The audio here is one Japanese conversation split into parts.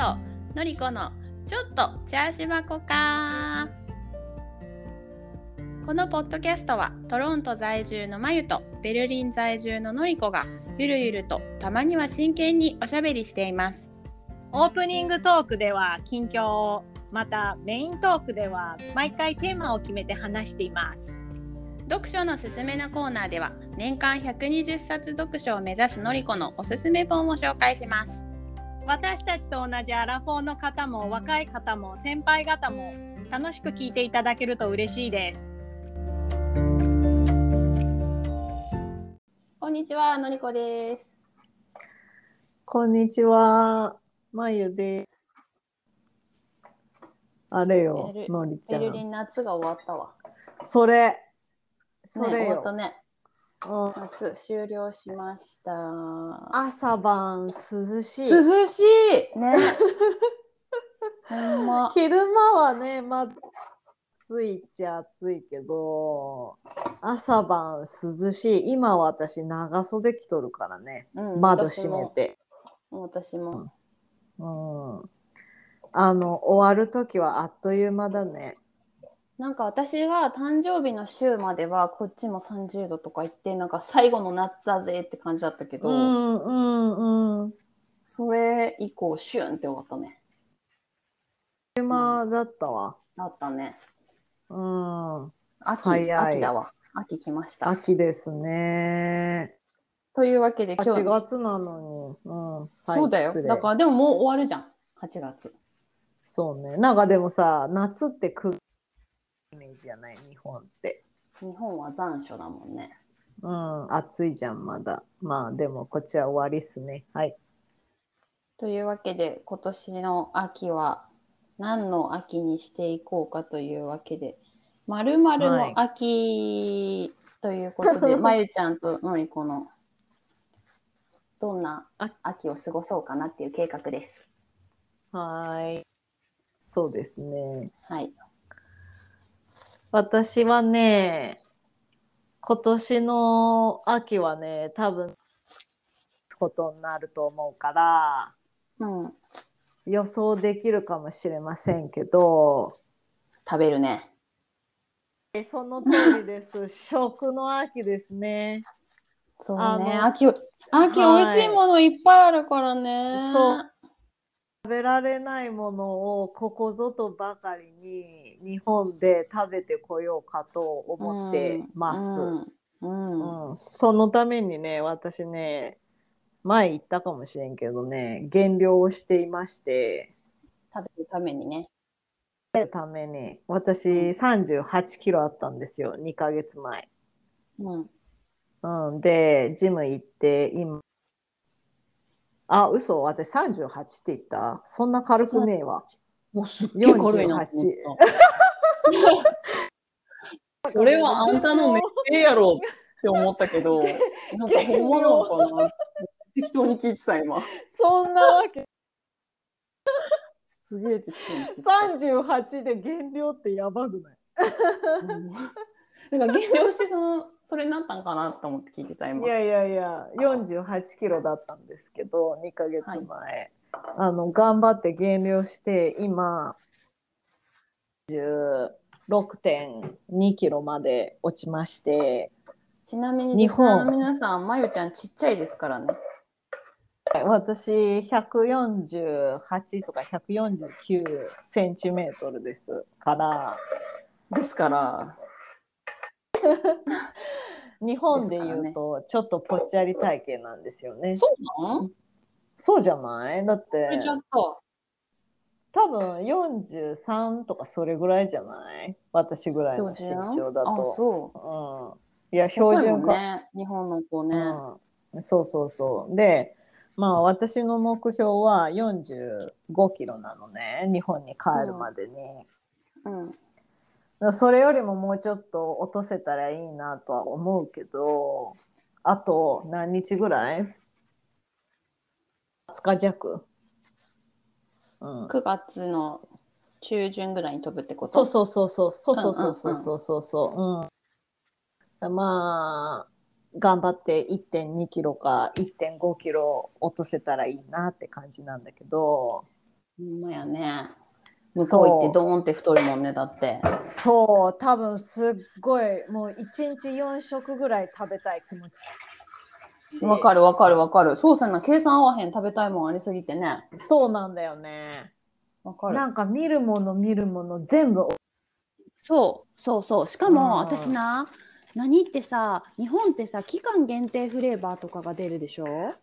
とのりこのちょっとチャーシュバコか。このポッドキャストはトロント在住のまゆとベルリン在住ののりこがゆるゆるとたまには真剣におしゃべりしています。オープニングトークでは近況をまたメイントークでは毎回テーマを決めて話しています。読書のすすめのコーナーでは年間120冊読書を目指すのりこのおすすめ本を紹介します私たちと同じアラフォーの方も若い方も先輩方も楽しく聞いていただけると嬉しいですこんにちはのりこですこんにちは、まゆで。あれよのりちゃん。ベルリン夏が終わったわそれ、そねれよ終わった。ねうん夏終了しました朝晩涼しい。涼しいね ま昼間はね、まあ、暑いっちゃ暑いけど、朝晩涼しい。今私長袖着とるからね。うん窓閉めて。私もうん。あの、終わるときはあっという間だね。なんか私が誕生日の週まではこっちも30度とか言ってなんか最後の夏だぜって感じだったけど、うんうんうん。それ以降シュンって終わったね昼間だったわ。だったねうん。秋秋だわ秋来ました秋ですね。というわけで今日8月なのに。うん。はいそうだよだからでももう終わるじゃん8月そうね。なんかでもさ、夏ってくイメージじゃない、日本って。日本は残暑だもんねうん、暑いじゃん、まだ。まあでも、こっちは終わりっすね。はい。というわけで今年の秋は何の秋にしていこうかというわけでまるまるの秋ということで、まゆちゃんとのりこのどんなあ秋を過ごそうかなっていう計画です。はーい。そうですね。はい。私はね、今年の秋はね、多分、ことになると思うから、うん。予想できるかもしれませんけど、食べるね。えその通りです。食の秋ですね。そうあね。の秋、秋はい美味しいものいっぱいあるからね。そう。食べられないものをここぞとばかりに日本で食べてこようかと思ってます。うん。そのためにね、私ね、前言ったかもしれんけどね、減量をしていまして、食べるためにね。ために、私38キロあったんですよ、2ヶ月前。うん。うん、で、ジム行って、今、あ、嘘、私38って言った？そんな軽くねえわ。もうすっげえ軽いなと思った。それはあんたの年齢やろって思ったけど、なんかほんまなのかな適当に聞いてた今。そんなわけ。すげえ適当に聞いてた。38で減量ってやばくない？うんなんか減量してそのそれになったんかなと思って聞いてた今。いやいやいや、48キロだったんですけど、2ヶ月前。あの、頑張って減量して、今、16.2キロまで落ちまして、ちなみに日本。の皆さん、まゆちゃんちっちゃいですからね。私、148とか149センチメートルですから、ですから、日本で言うと、ちょっとぽっちゃり体型なんですよね。そうなの？そうじゃない？だって。それちょっと。多分43とかそれぐらいじゃない？私ぐらいの身長だあ、と。そう。うん、いや標準か、んね、日本の子ね。うん。そうそうそう。でまあ私の目標は45キロなのね日本に帰るまでに。うん。だからそれよりももうちょっと落とせたらいいなとは思うけどあと何日ぐらい ?20 日弱。うん、9月の中旬ぐらいに飛ぶってこと？そうそうそうそうそうそうそうそうそうそうそううんまあ頑張って1.2キロか1.5キロ落とせたらいいなって感じなんだけどほんまやね。向こう行ってドーンって太るもんね、だって。そう、多分すっごい、もう一日4食ぐらい食べたい気持ち。わかるわかるわかる。そうさな、計算合わへん食べたいもんありすぎてね。そうなんだよね。わかるな。んか見るもの見るもの全部。そうそうそう。しかも、うん私な、何ってさ、日本ってさ、期間限定フレーバーとかが出るでしょ？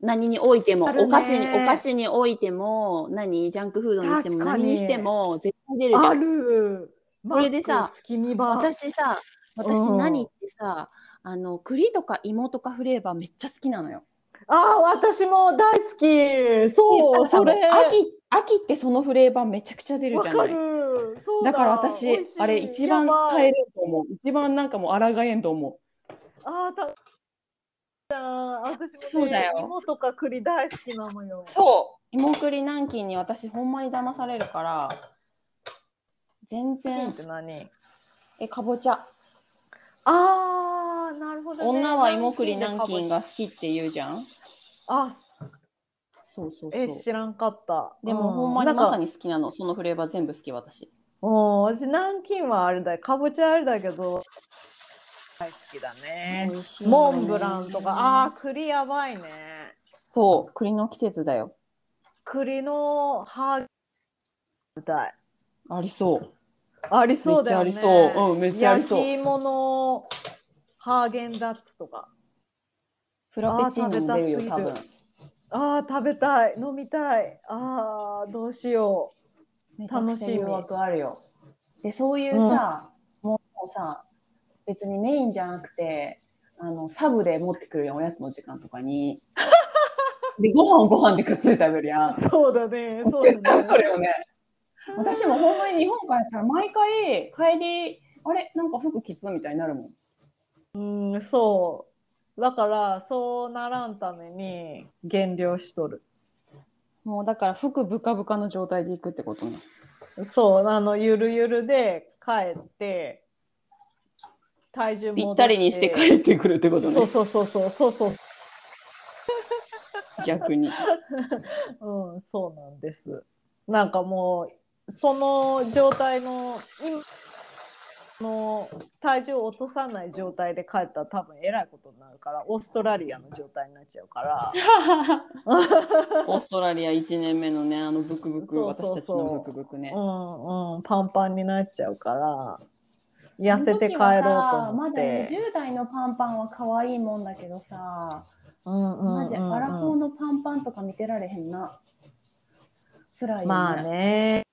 何においても、お菓子に、お菓子においても、何、ジャンクフードにしても、何にしても、絶対出るじゃあん。る。それでさ。私さ、私うん何ってさ、あの、栗とか芋とかフレーバーめっちゃ好きなのよ。ああ、私も大好き。そう、それ。秋、秋ってそのフレーバーめちゃくちゃ出るじゃない。る。そうだから私あれ一番耐えれんと思う。一番なんかもう抗えんと思う。ああ、た。じゃあ、私も、ね、そうだよ芋とか栗大好きなのよ。そう。芋栗南京に私ほんまに騙されるから、全然っ、て何？え、かぼちゃ。ああ、なるほど、ね。女は芋栗南南京京が好きって言うじゃん。あ、そうそうそうえ、。知らんかった。でもうほんまにまさに。に好きなの。そのフレーバー全部好き私。うん、私、南京はあれだよ。かぼちゃあれだけど、大好きだね。ねモンブランとか、ああ、栗やばいね。そう、栗の季節だよ。栗のハーゲンたい。ありそう。ありそうだよね。めっちゃありそううんめっちゃありそう焼き芋のハーゲンダッツとか。フラペチーノも出るよ、多あー食べた分。ああ、食べたい。飲みたい。ああ、どうしよめちゃくちゃ誘惑あるよ。で、そういうさ、もうさ、別にメインじゃなくて、あの、サブで持ってくるやん、おやつの時間とかに。で、ご飯ご飯でくっついて食べるやん。う。そうだね。そうだね。それよね。私もほんまに日本帰ったら毎回帰り、あれなんか服きつみたいになるもん。うん、そう。だから、そうならんために減量しとる。もうだから服ブカブカの状態で行くってことね。そう、あの、ゆるゆるで帰って、体重戻ぴったりにして帰ってくるってことねそう。そうそうそうそうそう。逆に。うん、そうなんです。なんかもう、その状態の、今の体重を落とさない状態で帰ったら多分えらいことになるから、オーストラリアの状態になっちゃうから。オーストラリア1年目のね、あのブクブク、そうそうそう私たちのブクブクねう。んうん、パンパンになっちゃうから、痩せて帰ろうと思まだって。20代のパンパンは可愛いもんだけどさ、うんうんマジアうんラフォーうんのパンパンとか見てられへんな。辛いよね。まあね。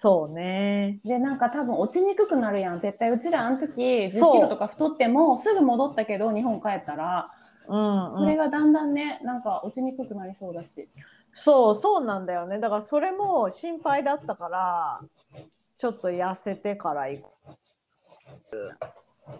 そうね。で、なんか多分落ちにくくなるやん。絶対うちらあの時10そうキロとか太ってもすぐ戻ったけど日本帰ったら、うん、うん。それがだんだんね、なんか落ちにくくなりそうだし。そう、そうなんだよね。だからそれも心配だったから、ちょっと痩せてから行く。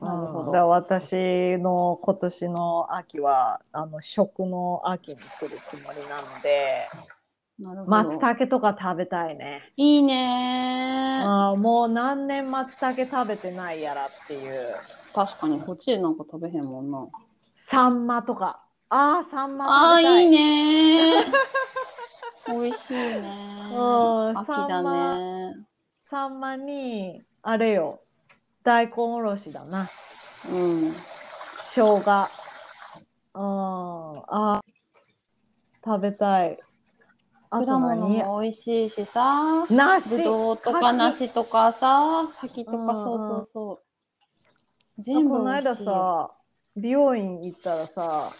なるほど私の今年の秋はあの食の秋にするつもりなので。松茸とか食べたいね。いいねー。あーもう何年松茸食べてないやらっていう。確かにこっちでなんか食べへんもんな。サンマとか。ああ、サンマああ、食べたい。いいねー。美味しいねうん秋だね。サンマに、あれよ、大根おろしだな。うん。生姜。うん、あー食べたい。果物何も美味しいしさ。ぶ梨どうとか柿梨とかさ、柿とかうんそうそうそう。あ全部この間美味しいよ。さ、美容院行ったらさ、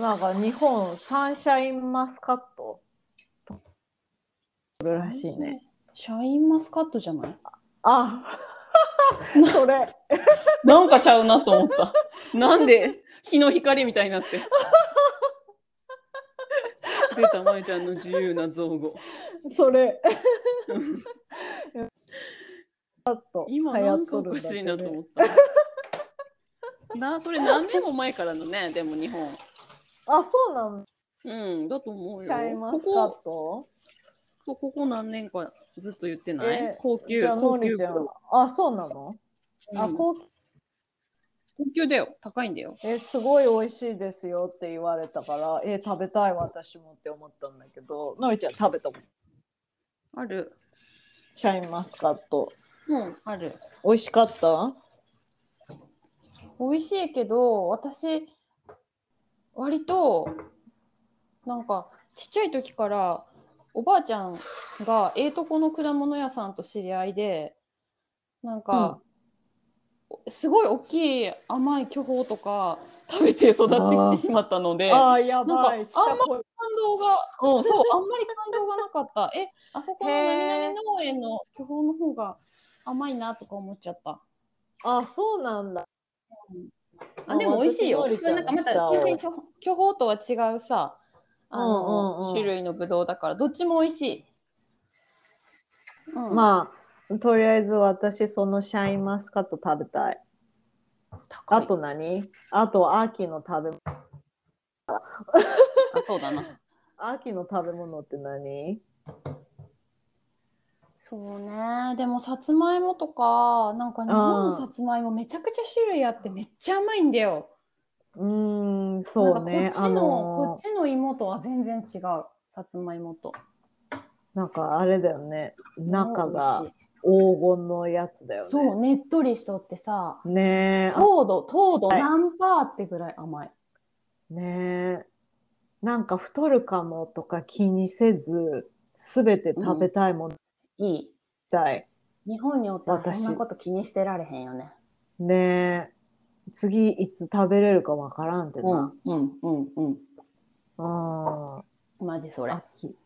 なんか日本サンシャインマスカットするらしいね。シャインマスカットじゃない？あそれ。なんかちゃうなと思った。なんで日の光みたいになって。出たまえちゃんの自由な造語。それ。今流なんかおかしいなと思っった。なそれ何年も前からのね、でも日本。あ、そうなのうん、だと思うよ。こッこトここ何年かずっと言ってない、え高級高級。あ、そうなの、あ、うん高東京だよ。高いんだよ。えすごい美味しいですよって言われたからえ食べたい私もって思ったんだけどのりちゃん食べたことある。シャインマスカットうん、ある。美味しかった？美味しいけど、私、割と、なんか、ちっちゃい時から、おばあちゃんがええとこの果物屋さんと知り合いで、なんか、すごい大きい甘い巨峰とか食べて育ってきてしまったので、ああやばい。なんか下こい感動が、うん、そう、あんまり感動がなかった。え、あそこの何々農園の巨峰の方が甘いなとか思っちゃった。あそうなんだ。あ、でも美味しいよ。私それなんかまた全然巨巨峰とは違うさ、あの、うんうんうん。種類のブドウだから、どっちも美味しい。うん、まあとりあえず私そのシャインマスカット食べたいあと何？あと秋の食べ物あ、そうだな。秋の食べ物って何？そうね。でも、さつまいもとか、なんか日本のさつまいもめちゃくちゃ種類あってめっちゃ甘いんだよ。うーんそうねこっちの、このっちの芋とは全然違う。さつまいもと。なんかあれだよね中美が黄金のやつだよね。そう、ねっとりしとってさ、ねえ。あ糖度、糖度はい。何パーってぐらい甘い？ねえ。なんか太るかもとか気にせずすべて食べたいもの。いい。たい、日本におったら私そんなこと気にしてられへんよね。ねえ。次いつ食べれるかわからんってうな、ん、うん、うん、うん。あマジそれ。秋。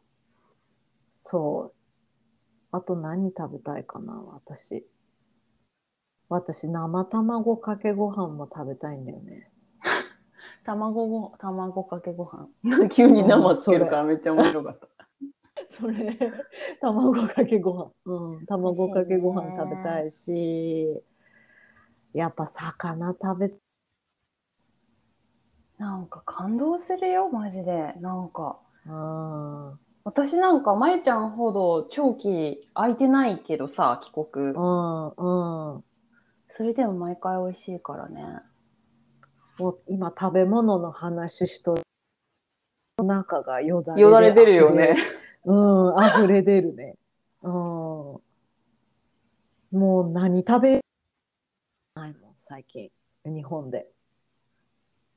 そうあと何食べたいかな私私生卵かけご飯も食べたいんだよね 卵ご、卵かけご飯。急に生つけるからめっちゃ面白かった。それ卵かけご飯うん卵かけご飯食べたいしやっぱ魚食べなんか感動するよ、マジで。なんか。うん私なんか、まゆちゃんほど長期空いてないけどさ、帰国。うんうんそれでも毎回美味しいからね。もう今食べ物の話しとお腹がよだれでよだれ出るよね。うん溢れ出るねうんもう何食べないもん最近日本で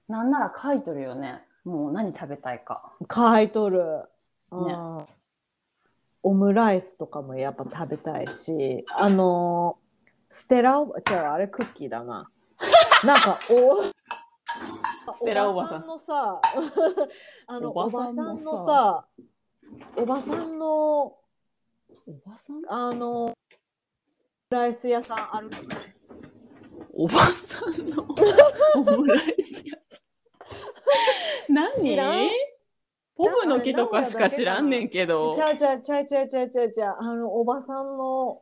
なんなら書いとるよね。もう何食べたいか。買い取る、うんね。オムライスとかもやっぱ食べたいしあのステラお違うあれクッキーだな。なんかおステラおばさん。のさあのおおばさんのさ おばさんのおばさん？あのライス屋さんあるおばさんの オムライスやつ。何？知らん？ポブの木とかしか知らんねんけどち。ゃうちゃうちゃうちゃうちゃうちゃうちゃうあのおばさんの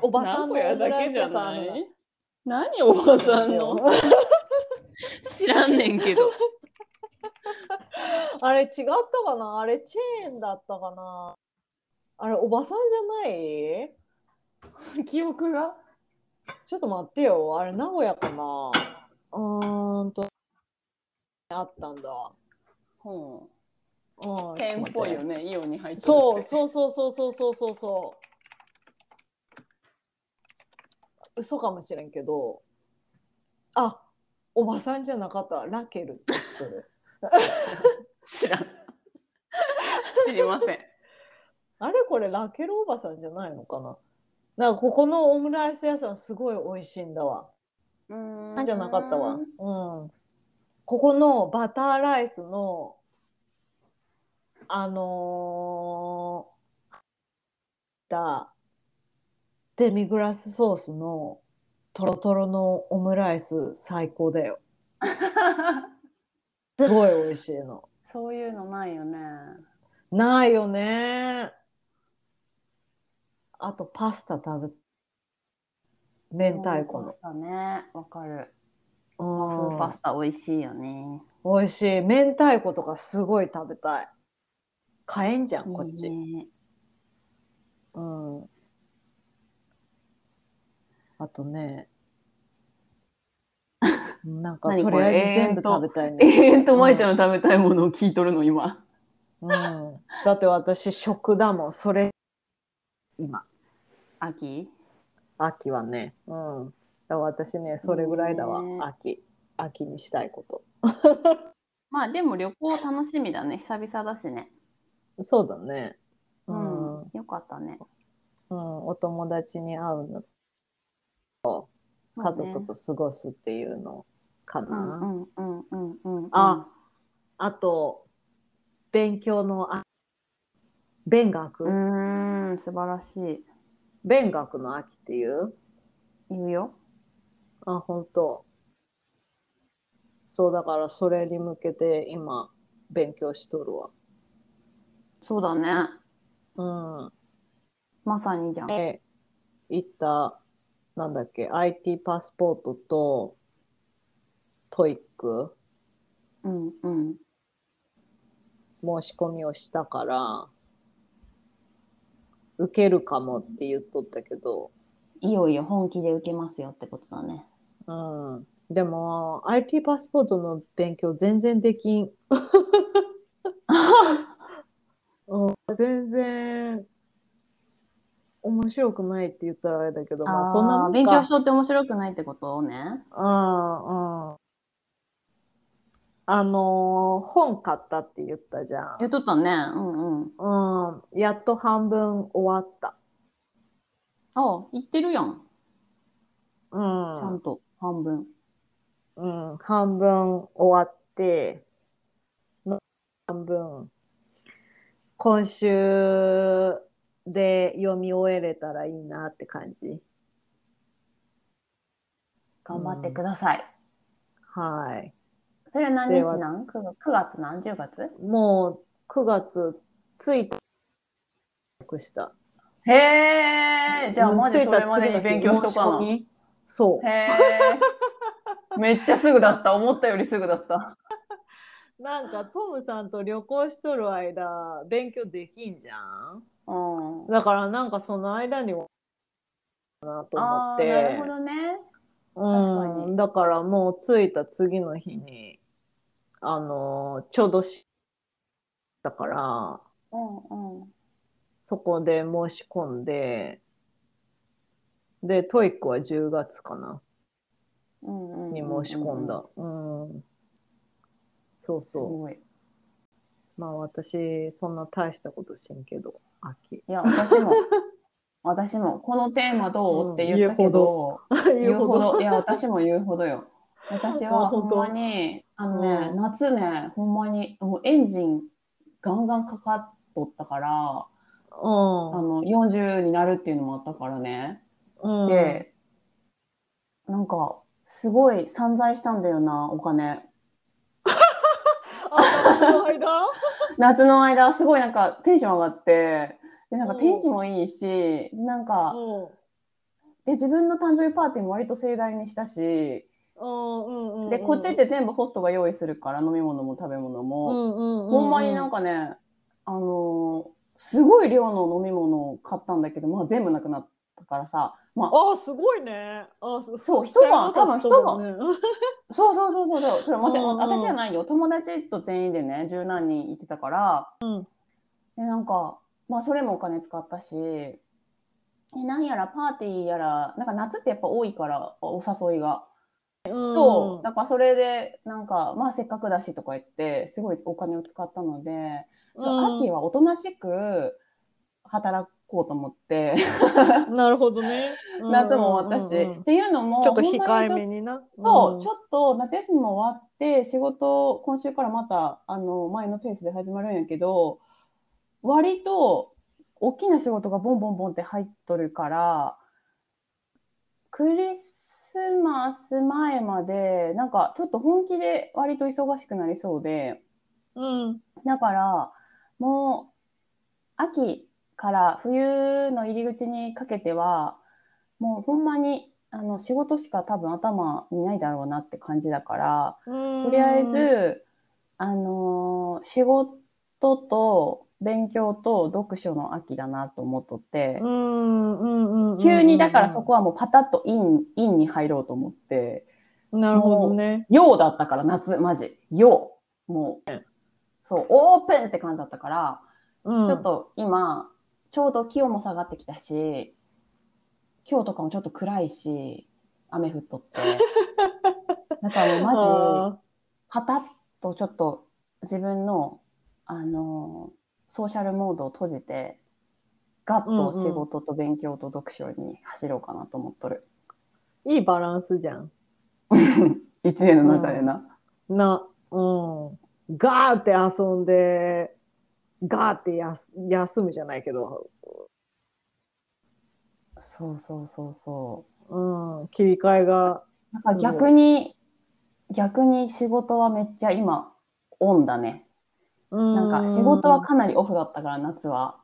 おばさんのない何おばさんの？知らんねんけど。あれ違ったかな？あれチェーンだったかな？あれおばさんじゃない？記憶が？ちょっと待ってよあれ名古屋かな？うーんとあったんだ。うん。うん、チェーンっぽいよね。イオンに入ってるそうそうそうそうそうそうそうそう。嘘かもしれんけど、あおばさんじゃなかった。ラケルって知ってる？知らん。知りません。あれこれラケルおばさんじゃないのかな？なんかここのオムライス屋さんすごい美味しいんだわ。うんじゃなかったわ。うん。ここのバターライスのあのーだデミグラスソースのトロトロのオムライス最高だよ。すごい美味しいの。そういうのないよね。ないよね。あとパスタ食べ明太子の。パスタね、わかる。和風パスタ美味しいよね。美味しい。明太子とかすごい食べたい。買えんじゃん、こっち。いいねうん。あとね、なんか何これ？とりあえず全部食べたい永ね。遠と舞ちゃんの食べたいものを聞いとるの、今。うん、だって私食だもんそれ今秋？秋はね。うん。だ私ねそれぐらいだわ、ね秋秋にしたいこと。まあでも旅行楽しみだね。久々だしね。そうだね。ううん。ん、よかったね。うん、お友達に会うの家族と過ごすっていうのか。な。うんうんうんうんうん。ああと勉強のあ勉学、うーん、素晴らしい。勉学の秋っていう？言うよ。あ本当そうだからそれに向けて今勉強しとるわ。そうだね。うん。まさにじゃん。で行ったなんだっけ IT パスポートと TOEIC うんうん。申し込みをしたから受けるかもって言っとったけど、いよいよ本気で受けますよってことだね。うん、でも IT パスポートの勉強全然できん。うん、全然面白くないって言ったらあれだけど、まあそんなもんか。勉強しとって面白くないってことね。うんうん。あのー本買ったって言ったじゃ言っとったね。うんうん。ん。うん。やっと半分終わった。あ、言ってるやん。うちゃんん。と半分。うん。半分終わって、の半分、今週で読み終えれたらいいなって感じ。頑張ってください。はい。それは何日なん ?9 月なん ?10 月？もう9月1日した。へえ、じゃあうんマジそれまでに勉強しとかな。そう。へえ。めっちゃすぐだった。思ったよりすぐだった。なんかトムさんと旅行しとる間勉強できんじゃん？うん。だからなんかその間にもなと思っああ、なるてほどね。うん確かにだからもう着いた次の日にあのーちょうどしだからうんうん。そこで申し込んでで TOEIC は10月かなうんうんうんうんに申し込んだ。うん。そうすそう。ごい。まあ私、そんな大したことしんけど、秋。いや、私も、私も、このテーマどう？って言ったけど、言うほど、いや、私も言うほどよ。私あはほ本当？んまに、あのね、うん夏ね、ほんまに、もうエンジンガンガンかかっとったから、あうん。の、40になるっていうのもあったからね。うん、で、なんか、すごい散財したんだよな、お金。の間？夏の間、すごいなんかテンション上がって、で、なんかうん天気もいいし、なんか、うん。で、自分の誕生日パーティーも割と盛大にしたし、うんうんうん。で、こっちって全部ホストが用意するから、飲み物も食べ物うも。ほんまになんか、かね、あのーすごい量の飲み物を買ったんだけど、まあ全部なくなったからさ、まあ、あ、すごいね。あ、そそう人が多分人が。ね、そうそうそうそうそう、それ待って、うんうん。私じゃないよ、友達と全員でね、十何人行ってたから、うん。で、なんか、まあそれもお金使ったし、えなんやらパーティーやら、なんか夏ってやっぱ多いから、お誘いが。そう、だからそれで、なんか、まあせっかくだしとか言って、すごいお金を使ったので、そう秋はおとなしく働こうと思って、なるほどね。夏も終わったし、っていうのも、ちょっと控えにめにな。そう、んちょっと夏休みも終わって、仕事、今週からまた、あの、前のペースで始まるんやけど、割と、大きな仕事がボンボンボンって入っとるから、クリスマス前まで、なんか、ちょっと本気で割と忙しくなりそうで、うん。だから、もう、秋から冬の入り口にかけては、もうほんまに、あの、仕事しか多分頭にないだろうなって感じだから、とりあえず、あのー仕事と勉強と読書の秋だなと思っとって急にだからそこはもうパタッとイン、インに入ろうと思って、なるほどね。陽だったから、夏、マジ。陽。もう、そう、オープンって感じだったから、うん、ちょっと今、ちょうど気温も下がってきたし、今日とかもちょっと暗いし、雨降っとって。だからもうマジ、あパタッとちょっと自分の、あのーソーシャルモードを閉じて、ガッと仕事と勉強と読書に走ろうかなと思っとる。ーいいバランスじゃん。一年の中でな。な、うん。ガーって遊んで、ガーってやす休むじゃないけど、そうそうそうそうん、切り替えが。う。なんか逆に、逆に仕事はめっちゃ今、オンだね。ななんか仕事はかなりオフだったから、夏は。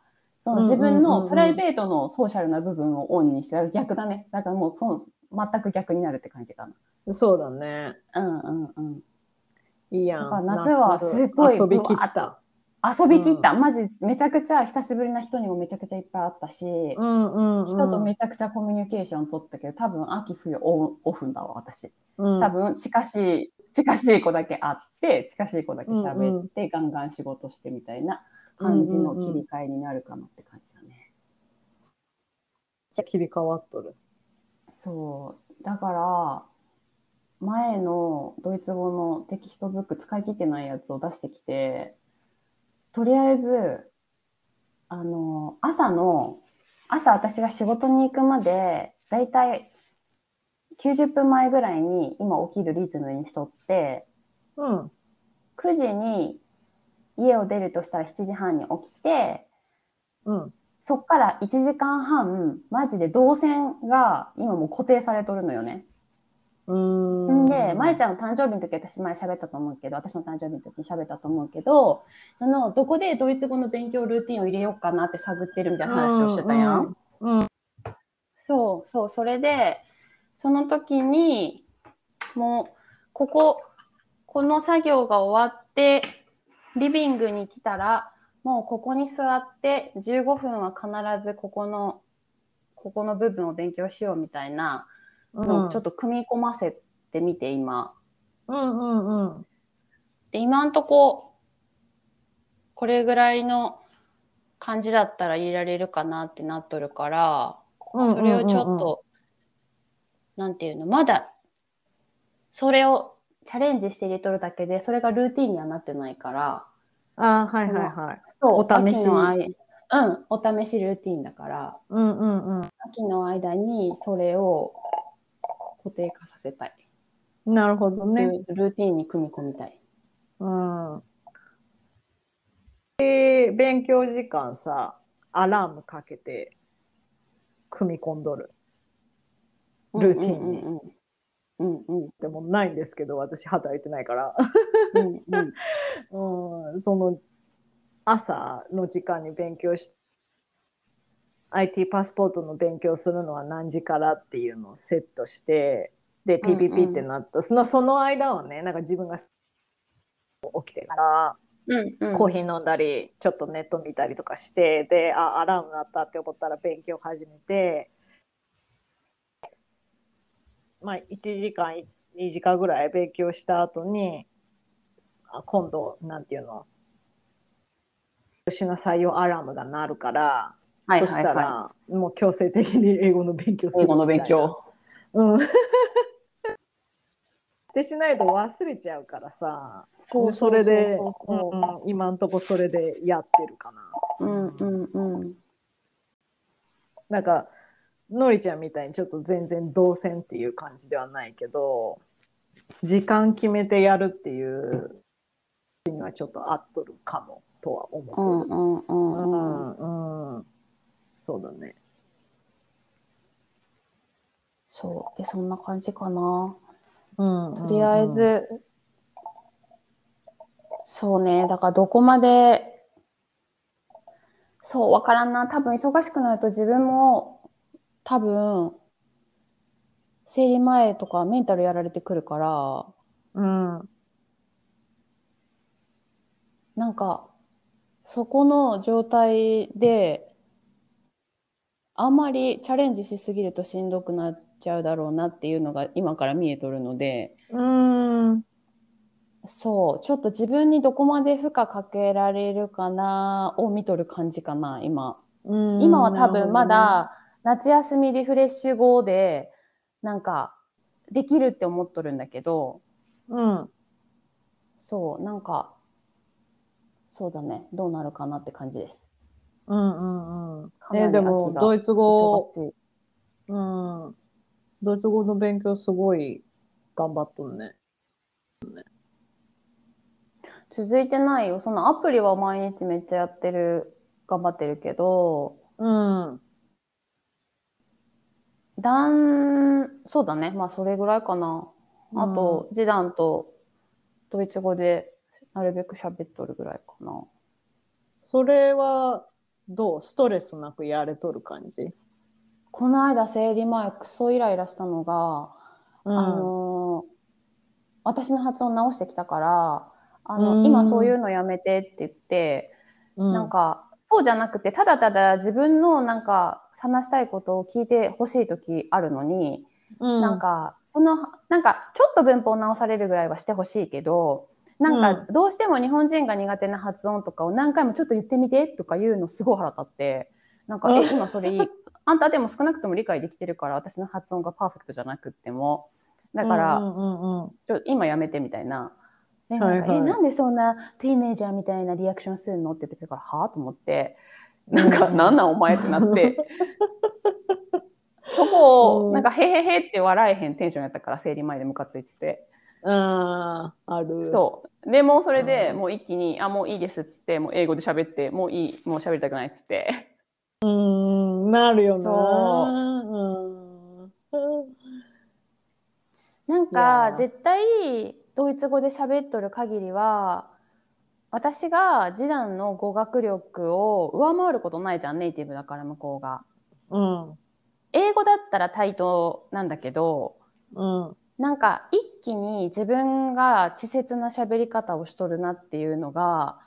その自分のプライベートのソーシャルな部分をオンにして、逆だね。だからもうその全く逆になるって感じかそうだね。な。うんうんうん。いいやん。夏はすごい遊びきった。遊びきった。マジめちゃくちゃ久しぶりな人にもめちゃくちゃいっぱいあったし、うんうん、うん。人とめちゃくちゃコミュニケーション取ったけど、多分秋冬オオフだわ、私。うん、多分近しい、近しい子だけ会って、近しい子だけ喋って、ガンガン仕事してみたいな感じの切り替えになるかなって感じだね。切り替わっとる。そう。だから、前のドイツ語のテキストブック使い切ってないやつを出してきて、とりあえず、あの、朝の、朝私が仕事に行くまで、だいたい90分前ぐらいに今起きるリズムにしとって、うん。9時に家を出るとしたら7時半に起きて、うん。そっから1時間半、マジで動線が今もう固定されとるのよね。うんんで、まえちゃんの誕生日の時私前喋ったと思うけど、私の誕生日の時に喋ったと思うけど、その、どこでドイツ語の勉強ルーティンを入れようかなって探ってるみたいな話をしてたやん。うん。そう、そう、それで、その時に、もう、ここ、この作業が終わって、リビングに来たら、もうここに座って、15分は必ずここの、ここの部分を勉強しようみたいなちょっと組み込ませてみて、今。うんうんうん。で、今んとこ、これぐらいの感じだったら入れられるかなってなっとるから、うんそれをちょっと、なんていうの、まだ、それをチャレンジして入れとるだけで、それがルーティンにはなってないから、あーはいはいはい。そうお試し秋の間うん、お試しルーティンだから、うんうんう秋の間にそれを固定化させたい。ん。なるほどね。ルルーティンに組み込みたい。うん。で、勉強時間さ、アラームかけて、組み込んどる。ルーティンにうんうんうん。うんうんでもないんですけど、私働いてないから。うんうん。うん、その、朝の時間に勉強し、IT パスポートの勉強するのは何時からっていうのをセットして、で、うんうん PPP ってなった。そのその間はね、なんか自分が起きてから、うんうん、コーヒー飲んだり、ちょっとネット見たりとかして、で、あ、アラーム鳴ったって思ったら勉強始めて、まあ、1時間、2時間ぐらい勉強した後に、あ今度、なんていうの、しなさいよアラームが鳴るから、はいそしたはいはら、もう強制的に英語の勉強すい。る英語の勉。強。うん。ってしないと忘れちゃうからさ。そうそれで、そうそううんうん今んとこそれでやってるかな。うんうんうん。なんか、のりちゃんみたいにちょっと全然動線っていう感じではないけど、時間決めてやるっていうにはちょっと合っとるかもとは思うんってる。うんううんうん。ん、うん。そうだね。そう。で、そんな感じかな。うん、とりあえず、そうね。だからどこまで、そう、わからんな。多分忙しくなると自分も、多分、生理前とかメンタルやられてくるから、うん、うん。なんか、そこの状態で、あんまりチャレンジしすぎるとしんどくなっちゃうだろうなっていうのが今から見えとるので、うん。そう、ちょっと自分にどこまで負荷かけられるかなを見とる感じかな、今。うん今は多分ま、だ夏休みリフレッシュ後で、なんか、できるって思っとるんだけど、うん。そう、なんか、そうだね、どうなるかなって感じです。うんうんうん。かなりえ、でも、ドイツ語、うん。ドイツ語の勉強すごい頑張っとるね。続いてないよ。そのアプリは毎日めっちゃやってる、頑張ってるけど、うん。だん、そうだね。まあ、それぐらいかな。あと、示談とドイツ語でなるべく喋っとるぐらいかな。それはどうストレスなくやれとる感じ？この間生理前クソイライラしたのが、うん。あのー私の発音直してきたから、あの、うん。今そういうのやめてって言って、うなん、か、そうじゃなくて、ただただ自分のなんか話したいことを聞いてほしい時あるのに、うん、なんか、その、なんか、ちょっと文法直されるぐらいはしてほしいけど、なんか、どうしても日本人が苦手な発音とかを何回もちょっと言ってみてとか言うのすごい腹立って、なんか、うんえ、今それいい？あんたでも少なくとも理解できてるから、私の発音がパーフェクトじゃなくっても。だから、うんうんうんちょ今やめてみたいな。え、はいはいなんかえなんでそんなティーネイジャーみたいなリアクションするのって言ってくるから、はぁと思って、なんか、うんなんなんお前ってなって、そこを、うんなんか、へへへって笑えへんテンションやったから、生理前でムカついてて。あーある。そう。で、もうそれでうんもう一気に、あ、もういいですっつって、もう英語で喋って、もういい、もう喋りたくないっつって。うん、なるよな。そううんなんかー、絶対、ドイツ語で喋っとる限りは、私が示談の語学力を上回ることないじゃん、ネイティブだから向こうが。うん。英語だったら対等なんだけど、うん。なんか一気に自分が稚拙な喋り方をしとるなっていうのが、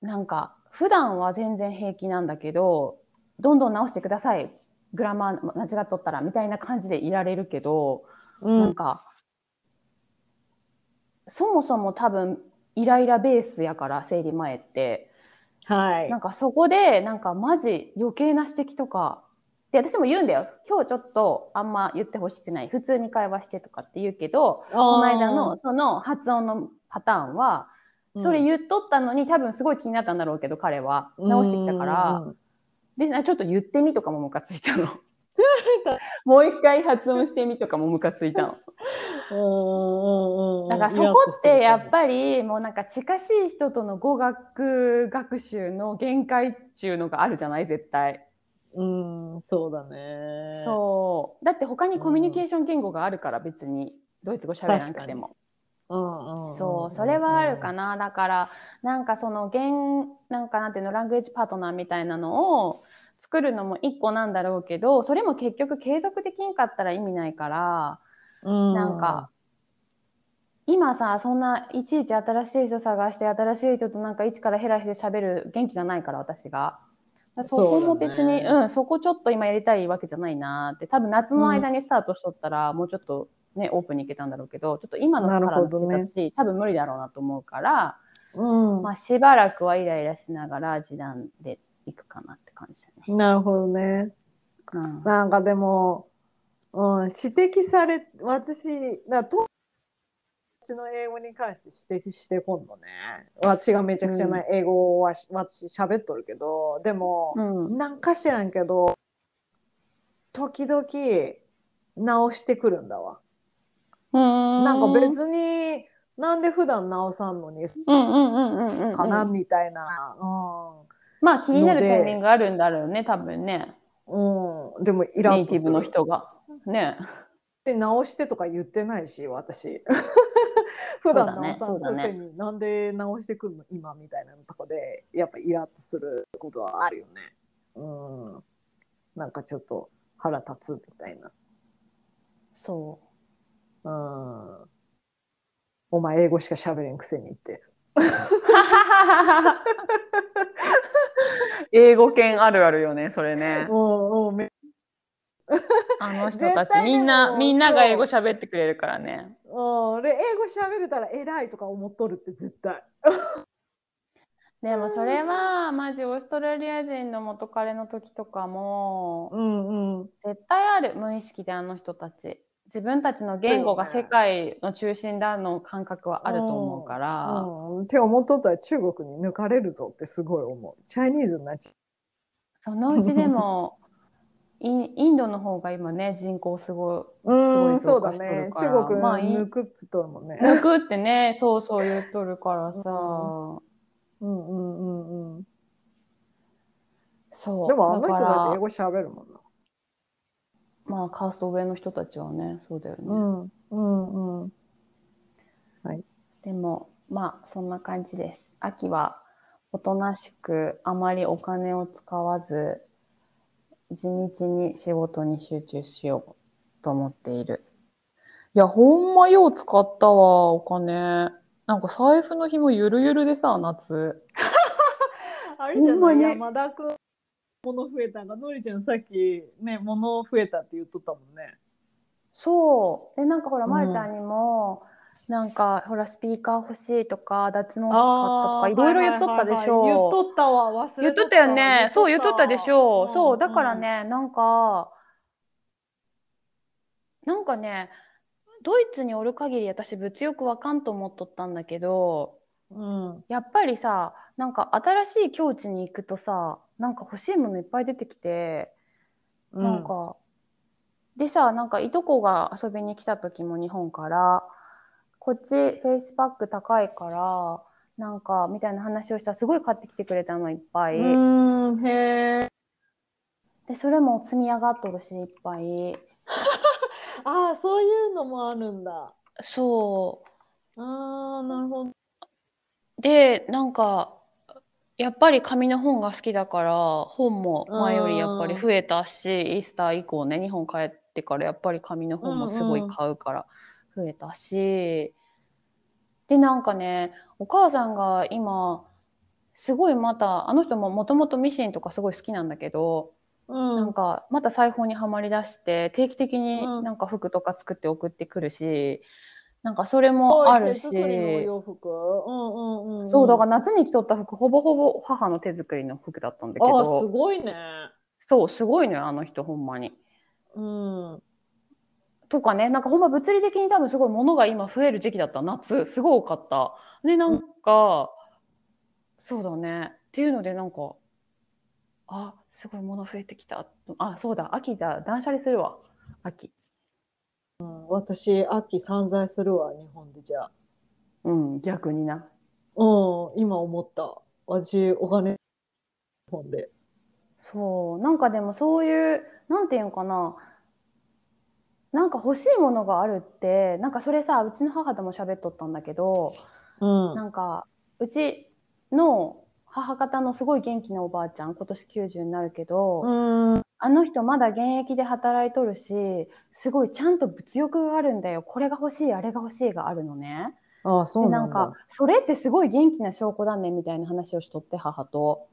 なんか普段は全然平気なんだけど、どんどん直してください。グラマー間違っとったらみたいな感じでいられるけど、うん。なんか、そもそも多分イライラベースやから、生理前って。はいなん。かそこで、なんかマジ余計な指摘とか、で、私も言うんだよ。今日ちょっとあんま言ってほしくない。普通に会話してとかって言うけど、この間のその発音のパターンは、それ言っとったのに多分すごい気になったんだろうけど、彼は直してきたから、で、なちょっと言ってみとかもムカついたの。もう一回発音してみとかもムカついたの。うんうんうんうん。だからそこってやっぱりもうなんか近しい人との語学学習の限界っていうのがあるじゃない？絶対。うん、そうだね。そう。だって他にコミュニケーション言語があるから別にドイツ語喋らなくても。うんうんうん。そう、それはあるかな。だから、なんかその言、なんかなんていうの、ラングエージパートナーみたいなのを作るのも一個なんだろうけど、それも結局継続できんかったら意味ないから、うん。なんか、今さ、そんないちいち新しい人探して、新しい人となんか一からヘラヘラ喋る元気がないから、私が。そこも別に、ねうん、そこちょっと今やりたいわけじゃないなって。多分夏の間にスタートしとったら、もうちょっとね、オープンに行けたんだろうけど、ちょっと今のからのなるほどね多分無理だろうなと思うから、うん。まあしばらくはイライラしながら示談で行くかなって感じだね。なるほどね。うん。なんかでも、うん、指摘され、私、だと私の英語に関して指摘して今度ね。私がめちゃくちゃな英語はし、私喋っとるけど、でも、うん。なんか知らんけど、時々直してくるんだわ。ななんか別に、なんで普段直さんのに、うんうんうんうんうん。かなみたいな。うん。まあ気になるタイミングあるんだろうね、多分ね。うん、でもイラッとするネイティブの人が。ね。で直してとか言ってないし私。普段直さんそうだね。くせに、なんで直してくんの今みたいなとこでやっぱイラッとすることはあるよね。うん。なんかちょっと腹立つみたいな。そう。ん。お前英語しか喋れんくせにって。う。英語圏あるあるよね、それね。うんうあの人絶たちみんな、みんなが英語喋ってくれるからね。うん、で英語喋れたら偉いとか思っとるって絶対。でもそれはマジオーストラリア人の元彼の時とかもうんうん。絶対ある無意識であの人たち自分たちの言語が世界の中心だの感覚はあると思うから、うん、って思っとったら中国に抜かれるぞってすごい思う。チャイニーズになっちゃそのうちでも インインドの方が今ね人口すごいすごい増加しとねる。から中国まあいい抜くっつっとるもんね。抜くってねそうそう言っとるからさ、うんうんうんうん。そうでもあの人たち英語喋るもんな。まあカースト上の人たちはねそうだよね、うんうんうん。でもまあそんな感じです秋はおとなしくあまりお金を使わず地道に仕事に集中しようと思っている。いやほんまよう使ったわお金。なんか財布の紐ゆるゆるでさ夏。あれじゃない山田君物増えたんか。のりちゃんさっきね物増えたって言っとったもんね。そう。でなんかほらうんまゆちゃんにも、なんかほらスピーカー欲しいとか脱毛器買ったとかいろいろ言っとったでしょ、はいはい言っとったわ忘れ言っとったよね。そう言っとったでしょう。んそうだから。ね、なんかなんかねドイツにおる限り私物欲湧かんと思っとったんだけどうん。やっぱりさなんか新しい境地に行くとさなんか欲しいものいっぱい出てきて、うん、なんかでさなんかいとこが遊びに来た時も日本からこっちフェイスパック高いからなんかみたいな話をしたらすごい買ってきてくれたのいっぱい。うん、へえ。でそれも積み上がっとるしいっぱい ああ、そういうのもあるんだ。そああ、なるほど。うでなんかやっぱり紙の本が好きだから本も前よりやっぱり増えたしイースター以降ね日本帰ってからやっぱり紙の本もすごい買うから増えたし、でなんかねお母さんが今すごいまたあの人ももともとミシンとかすごい好きなんだけど、うん。なんかまた裁縫にはまりだして定期的にうんなんか服とか作って送ってくるし、なんかそれもあるし。うんうんうん。そうだから夏に着とった服ほぼほぼ母の手作りの服だったんだけああ、すどごいね。そうすごいのよあの人ほんまに。うん。とかねなんかほんま物理的に多分すごい物が今増える時期だった夏すごい多かった。でなんか、そうだねっていうのでなんかあすごい物増えてきたあそうだ秋だ断捨離するわ秋。私、秋散財するわ、日本でじゃあ。うん逆にな。うん、今思った。私、お金、日本で。そうなんかでもそういうなんていうのかななんか欲しいものがあるってなんかそれさうちの母とも喋っとったんだけどうん。なんかうちの母方のすごい元気なおばあちゃん今年90になるけど、うん。あの人まだ現役で働いとるしすごいちゃんと物欲があるんだよこれが欲しいあれが欲しいがあるのね。ああ、そでうなんかそれってすごい元気な証拠だねみたいな話をしとって母と。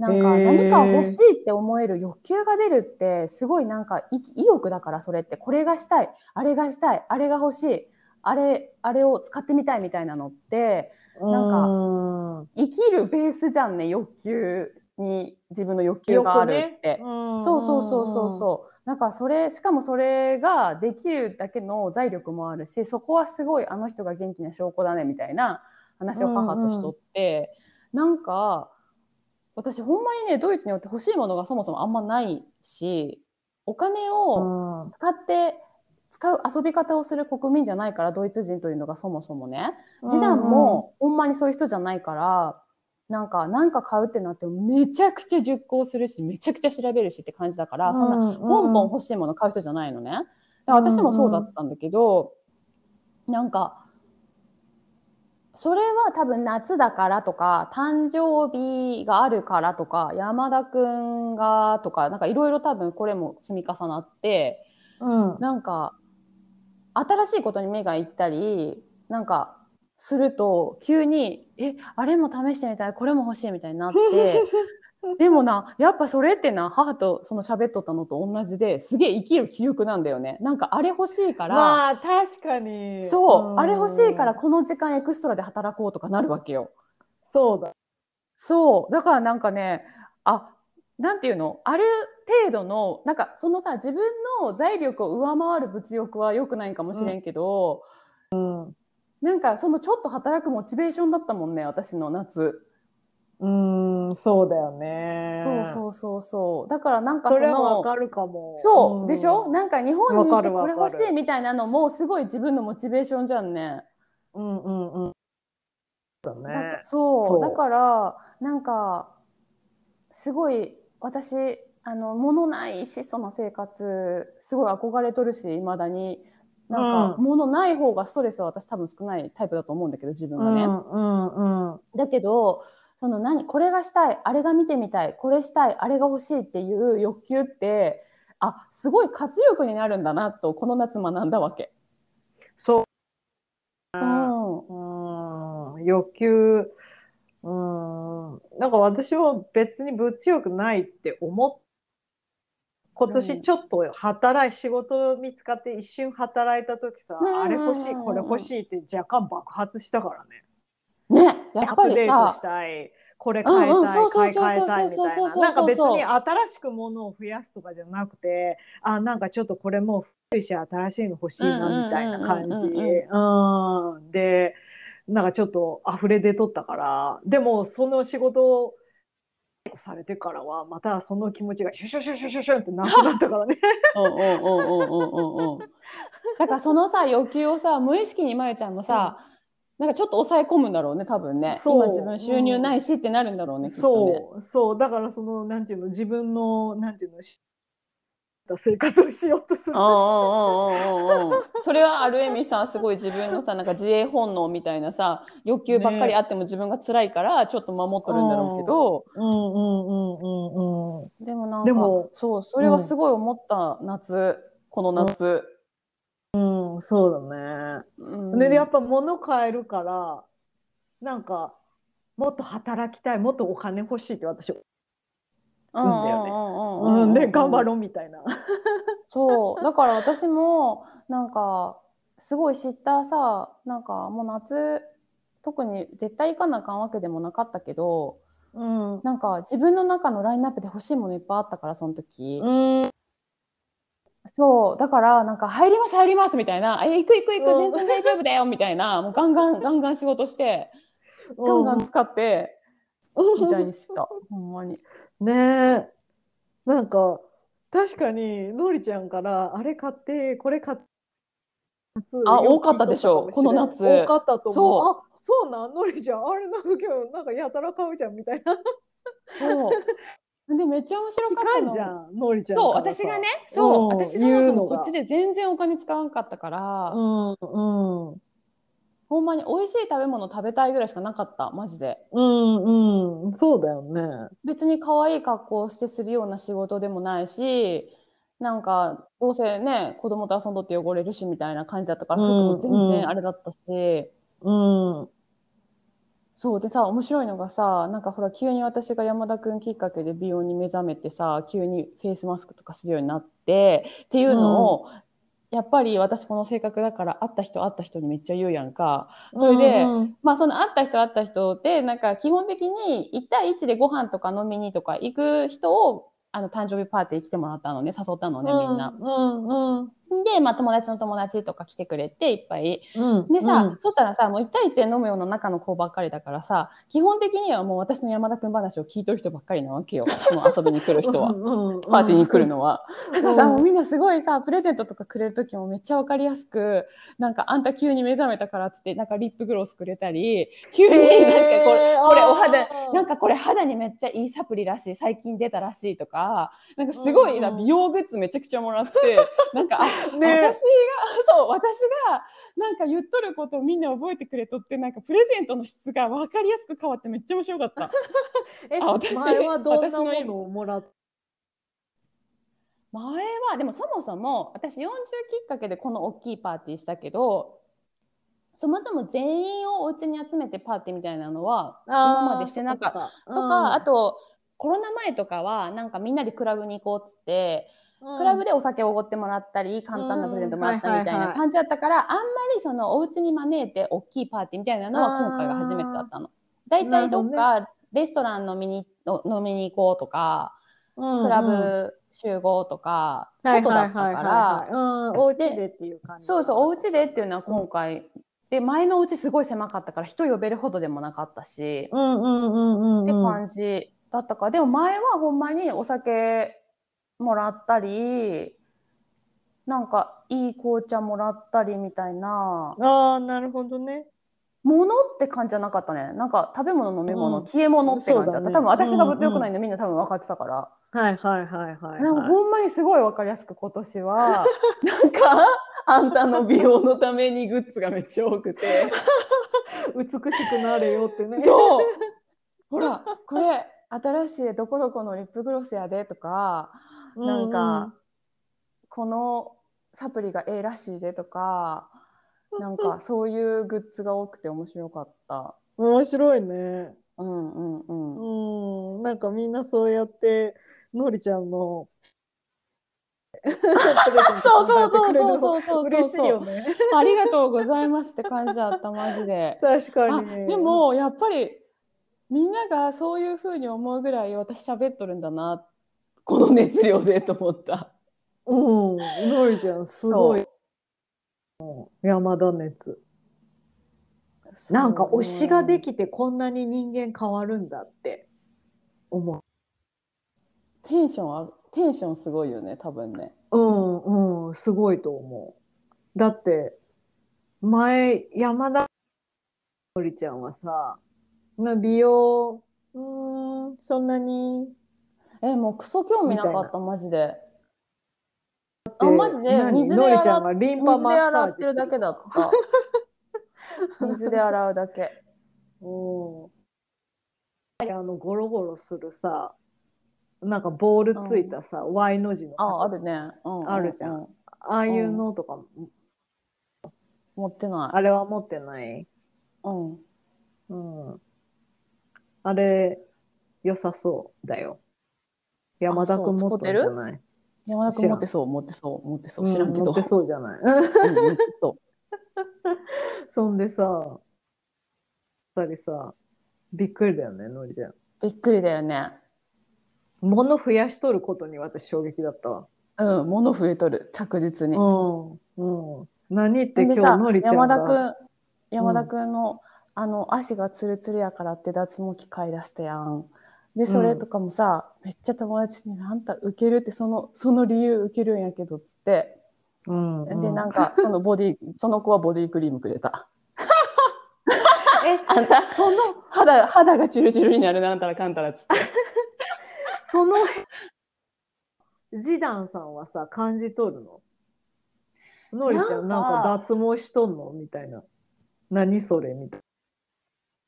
なんか何か欲しいって思える欲求が出るってすごいなんか意意欲だからそれって。これがしたいあれがしたいあれが欲しいあれあれを使ってみたいみたいなのってなん生きるベースじゃんね欲求に自分の欲求があるって。そうそうそうそうそう。なんかそれしかもそれができるだけの財力もあるしそこはすごいあの人が元気な証拠だねみたいな話を母としとって、なんか私ほんまにねドイツによって欲しいものがそもそもあんまないしお金うをん。使って使う遊び方をする国民じゃないからドイツ人というのがそもそもね示談もほんまにそういう人じゃないから、なんか何か買うってなってもめちゃくちゃ熟考するしめちゃくちゃ調べるしって感じだから、そんななポンポン欲しいもの買う人じゃないのね。私もそうだったんだけど、なんかそれは多分夏だからとか誕生日があるからとか山田くんがとかなんかいろいろ多分これも積み重なってうん。なんか新しいことに目がいったりなんかすると急に「えあれも試してみたいこれも欲しい」みたいになって でもなやっぱそれってな母とその喋っとったのと同じですげえ生きる気力なんだよね。なんかあれ欲しいから、まあ確かに。そう、ん。あれ欲しいからこの時間エクストラで働こうとかなるわけよ。そうだ。そう。だからなんかねあなんていうの？ある程度のなんかそのさ自分の財力を上回る物欲は良くないかもしれんけど、うん。なんかそのちょっと働くモチベーションだったもんね私の夏、うん、そうだよね。そうそうそうそうだからなんかそそのれはわかるかも。そう、んでしょ？なんか日本にいわかてこれるわかる欲しいみたいなのもすごい自分のモチベーションじゃんね。うんうんうん。だだね。そうそうだからなんかすごい私あの物ない質素な生活すごい憧れとるしいまだになんか、うん物ない方がストレスは私多分少ないタイプだと思うんだけど自分がね。うんうんうん。だけどその何これがしたいあれが見てみたいこれしたいあれが欲しいっていう欲求ってあすごい活力になるんだなとこの夏学んだわけ。そう。うんうん、欲求、うん、なんか私も別に物欲ないって思っ今うん年ちょっと働い、仕事見つかって一瞬働いた時さ、うんあれ欲しい、うんこれ欲しいって若干爆発したからね。ねやっぱりさたい。これ変えたい、買い替えたいみたいな。なんか別に新しくものを増やすとかじゃなくて、あ、なんかちょっとこれもう古いし新しいの欲しいなみたいな感じ。うんうんうん。で、なんかちょっと溢れ出とったから、でもその仕事をされてからは、またその気持ちがシュシュシュシュシュシュってなくなったからね。うんうんうんうんうんうんうん だからそのさ欲求をさ無意識にまゆちゃんもさ、なんかちょっと抑え込むんだろうね多分ね。今自分収入ないしってなるんだろうね、きっとね。そう、そう。だからその、なんていうの、自分の、なんていうの、し生活をしようとする。うん。うんうんうんうんうん。それはある意味さすごい自分のさなんか自衛本能みたいなさ欲求ばっかりあっても自分が辛いからちょっと守っとるんだろうけど、うんうんうんうんうん。でもなんかでもそうそれはすごい思った夏、この夏、うん、そうだね。うんで、やっぱ物買えるから、なんか、もっと働きたい、もっとお金欲しいって私、うんうんだよねねうん、で、頑張ろうみたいな。そうだから私もなんかすごい知ったさなんかもう夏特に絶対行かなあかんわけでもなかったけどうん。なんか自分の中のラインナップで欲しいものいっぱいあったからその時、うん。そうだからなんか入ります入りますみたいな「え行く行く行くうん全然大丈夫だよ」みたいな もうガンガンガンガン仕事してガンガン使ってみたいにしたほんまに。ねえ。なんか、確かに、のりちゃんから、あれ買って、これ買って、夏あ多かったでしょ聞いとったかもれんこの夏多かったと思う。そうあ、そうなん、のりちゃん、あれなんか今日、なんかやたら買うじゃんみたいな。そうでめっちゃ面白聞かったの。じゃん、のりちゃん。そう私がねそう、うん私そもそうもこっちで全然お金使わなかったから、うんうん。ほんまに美味しい食べ物食べたいぐらいしかなかったマジで。うんうん。そうだよね。別に可愛い格好をしてするような仕事でもないしなんかどうせね子供と遊んどって汚れるしみたいな感じだったから服うんも全然あれだったし、うんそうでさ面白いのがさなんかほら急に私が山田くんきっかけで美容に目覚めてさ急にフェイスマスクとかするようになってっていうのを、やっぱり私この性格だから会った人会った人にめっちゃ言うやんか。それで、うんまあその会った人会った人ってなんか基本的に1対1でご飯とか飲みにとか行く人をあの誕生日パーティー来てもらったのね誘ったのねみんな。うんうんで、まあ、友達の友達とか来てくれていっぱい。うん。でさ、そしたらさもう1対1で飲むような仲の子ばっかりだからさ基本的にはもう私の山田くん話を聞いとる人ばっかりなわけよ。その遊びに来る人は。パーティーに来るのは。だからさ、もうみんなすごいさ、プレゼントとかくれる時もめっちゃわかりやすく、なんかあんた急に目覚めたからっつって、なんかリップグロスくれたり、急になんかこれ、えー。これお肌なんかこれ肌にめっちゃいいサプリらしい、最近出たらしいとか、なんかすごい美容グッズめちゃくちゃもらって、なんか、あ、ね私が、そう、私がなんか言っとることをみんな覚えてくれとって、なんかプレゼントの質がわかりやすく変わってめっちゃ面白かった。えあ私前はどんなものをもらっ前はでもそもそも私40きっかけでこの大きいパーティーしたけどそもそも全員をお家に集めてパーティーみたいなのは今までしてなかった。たとか、あとコロナ前とかはなんかみんなでクラブに行こうっつって、クラブでお酒をおごってもらったり簡単なプレゼントもらったりみたいな感じだったから、あんまりそのお家に招いて大きいパーティーみたいなのは今回が初めてだったの。だいたいどっかレストラン飲みにの飲みに行こうとか、ククラブ集合とか、外だったから、うん、お家でっていう感じ。そうそう、お家でっていうのは今回、で、前のお家すごい狭かったから人呼べるほどでもなかったし、うんうんうんうんってうん。感じだったから、でも前はほんまにお酒もらったり、なんかいい紅茶もらったりみたいな、ああ、なるほどね。ものって感じじゃなかったね。なんか食べ物、飲み物、うん消え物って感じだった。そうだね多分私が物欲ないのみんな多分分かってたから。はいはいはいはい、なんかはほんまにすごい分かりやすく今年は、なんか、あんたの美容のためにグッズがめっちゃ多くて。い。美しくなれよってね。そう ほら、これ、新しいどこどこのリップグロスやでとか、うなんか、このサプリがええらしいでとか、なんか そういうグッズが多くて面白かった。うん、面白いね。うんうんうん。うん、なんかみんなそうやって、のりちゃんの。そうそうそうそうそうそう。嬉しいよね。ありがとうございますって感じだった、マジで。確かあにね。で、もやっぱりみんながそういうふうに思うぐらい私喋っとるんだなこの熱量でと思った。うん、のりちゃん、すごい。うん山田熱。なんか推しができてこんなに人間変わるんだって思う。テンションあテンションすごいよね多分ね。うんうん、すごいと思う。だって、前、山田のりちゃんはさ、まあ美容、うーん、そんなに、えもうクソ興味なかみったマジで。あマジで何？水で洗っがリンパマッサージするるだけだった。水で洗うだけ。うんあのゴロゴロするさなんかボールついたさ、Y の字のああ形るね。うんうんうんあるじゃん。ああいうのとかも、持ってない。あれは持ってない？うん。うんあれ良さそうだよ山田君持ってるんじゃない？山田君持ってそう持ってそう持ってそう知らんけど。う持ってそうじゃない？そう。そんでさ二人さびっくりだよねのりちゃんびっくりだよね。物増やしとることに私衝撃だったわうん、物増えとる、着実に。うんうん何って今日のりちゃん山が田くん、山田くんの、あの、足がツルツルやからって脱毛器買い出したやん。で、それとかもさ、めっちゃ友達に、あんた受けるって、その、その理由受けるんやけど、つって。うんうん。で、なんか、そのボディ、その子はボディクリームくれた。えあんた、その肌、肌がチュルチュルになるな、あんたらかんたら、つって。そのジダンさんはさ感じ取るの？のりちゃんななんかんか脱毛しとんの？みたいな。何それ？みたい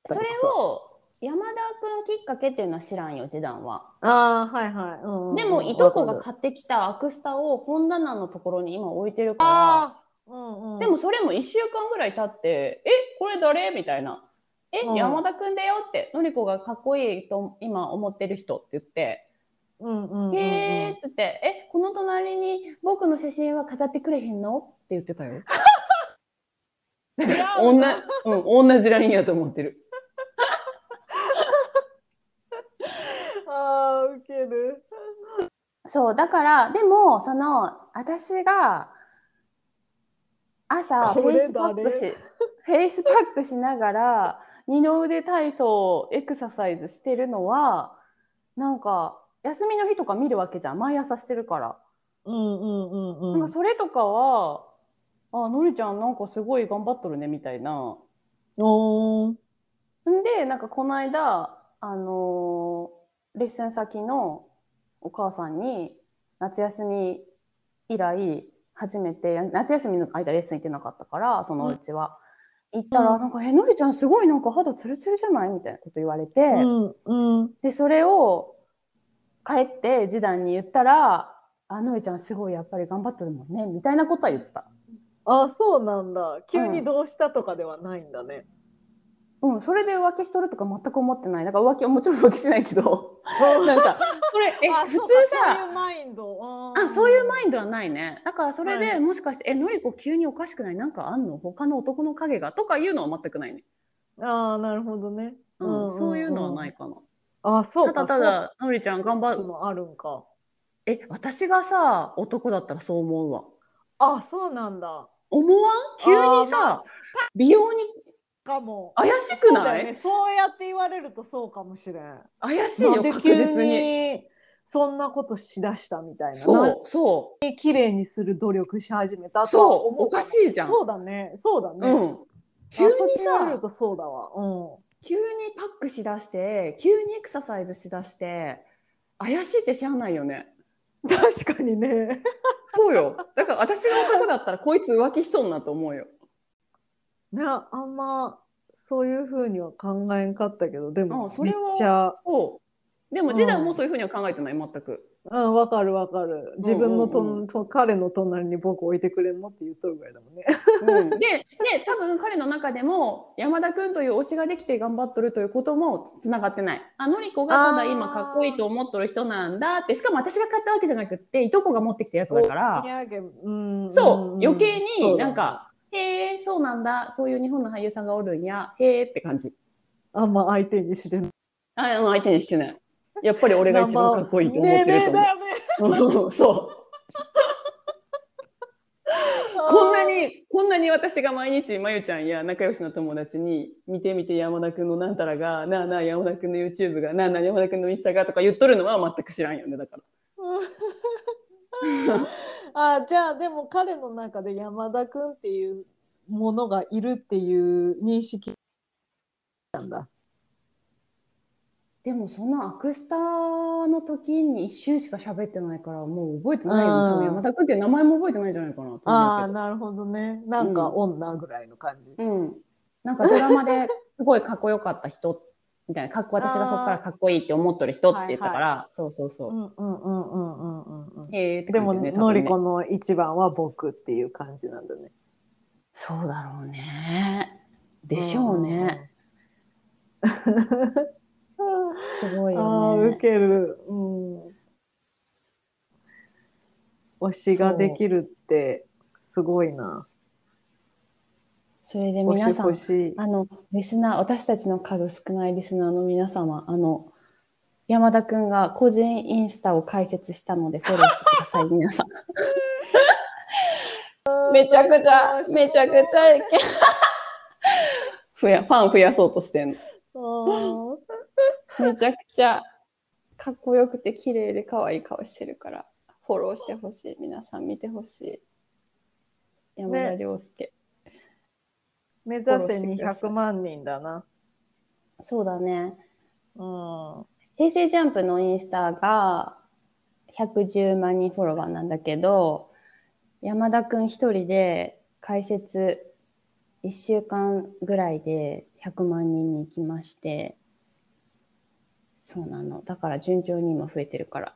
なそれを、山田くんきっかけっていうのは知らんよ、示談は。ああはいはい、うんうんうん。でも、いとこが買ってきたアクスタを本棚のところに今置いてるから、うんうん、でもそれも1週間ぐらい経って、え、これ誰？みたいな。え、うん。山田くんだよって、のりこがかっこいいと今思ってる人って言って、うんうんうんうん、へーっつって、え、この隣に僕の写真は飾ってくれへんの？って言ってたよ。うん、同じラインやと思ってる。あーウケるそう、だから、でも、その、私が、朝、フェイスパック誰？し、フェイスパックしながら、二の腕体操、エクササイズしてるのは、なんか、休みの日とか見るわけじゃん。毎朝してるから。うんうんうんうなんんかそれとかは、あ、のりちゃんなんかすごい頑張っとるね、みたいな。おーんで、なんかこの間、あのーレッスン先のお母さんに、夏休み以来、初めて、夏休みの間レッスン行ってなかったから、そのうちは。行ったら、うん。なんか、え、のりちゃんすごいなんか肌ツルツルじゃないみたいなこと言われて、うんうん。で、それを帰って示談に言ったら、あ、のりちゃんすごいやっぱり頑張ってるもんね、みたいなことは言ってた。あそうなんだ。急にどうしたとかではないんだね、うん、それで浮気しとるとか全く思ってない。だから浮気はもちろん浮気しないけど、なんか、これ、え、あ普通そうかそうさ、いうマインド。あ、そういうマイインドはないね。だからそれではい。もしかして、え、のりこ急におかしくない？なんかあんの？他の男の影が？とかいうのは全くないね。ンああなるほどね。うん、うんうんうん。そういうのはないかな。あそうか。ただただ、のりちゃん頑張る。あるんか。え、私がさ、男だったらそう思うわ。あそうなんだ。思わん？急にあーまさ、美容にかも怪しくない、ねそうやって言われるとそうかもしれん怪しいよ、確実に。にそんなことしだしたみたいなそう、そ何綺麗にする努力し始めたそう、おかしいじゃん。そうだねそうだね、うん。急にさる、とそうだわうん急にパックしだして、急にエクササイズしだして、怪しいって知らないよね。確かにねそうよ。だから私が男だったらこいつ浮気しそうなと思うよ。ねあんまそういうふうには考えんかったけどでもめっあそれはちゃ。そう。でも、うん。ジダンもそういうふうには考えてない、全く。うんわかるわかる。自分のと、うんうんうん。と彼の隣に僕置いてくれんのって言っとるぐらいだもんね。うん、でで多分彼の中でも山田君という推しができて頑張っとるということもつながってない。あのりこがただ今かっこいいと思っとる人なんだって。しかも私が買ったわけじゃなくっていとこが持ってきたやつだから。うんそう。余計になんか「へえそうなんだ。そういう日本の俳優さんがおるんや。へえ」って感じ。あんま相手にしてないあうん相手にしてない。やっぱり俺が一番かっこいいと思ってると思う、うん そう。こんなに、こんなに私が毎日、まゆちゃんや仲良しの友達に、見てみて山田くんのなんたらが、なあなあ山田くんの YouTube が、なあなあ山田くんのインスタがとか言っとるのは全く知らんよね、だから。あじゃあでも彼の中で山田君っていうものがいるっていう認識なんだ。でもそのアクスタの時に一瞬しか喋ってないから、もう覚えてないよ山田くんっていう名前も覚えてないんじゃないかなとああなるほどね。なんかうん女ぐらいの感じ。けど。うん。なんかドラマですごいかっこよかった人みたいな、かっこ私がそこからかっこいいって思っとる人って言ったから、そうそうそうう。んうんうんうんうんうんえってでね多分ねのりこの一番は僕っていう感じなんだね。そうだろうね。でしょうね。すごいああよね。ーウケる。うん。推しができるってすごいな。それで皆さん。あの、リスナー、私たちの数少ないリスナーの皆様、あの、山田くんが個人インスタを開設したのでフォローしてください、皆さん。めちゃくちゃ、めちゃくちゃいけ、増や、ファン増やそうとしてんの。あめちゃくちゃかっこよくて綺麗で可愛い顔してるから、フォローしてほしい。皆さん見てほしい。山田涼介。目指せフォローしてください200万人だな。そうだね。うん。平成ジャンプのインスタが110万人フォロワーなんだけど、山田くん一人で開設1週間ぐらいで100万人に行きまして、そうなの。だから順調に今増えてるから、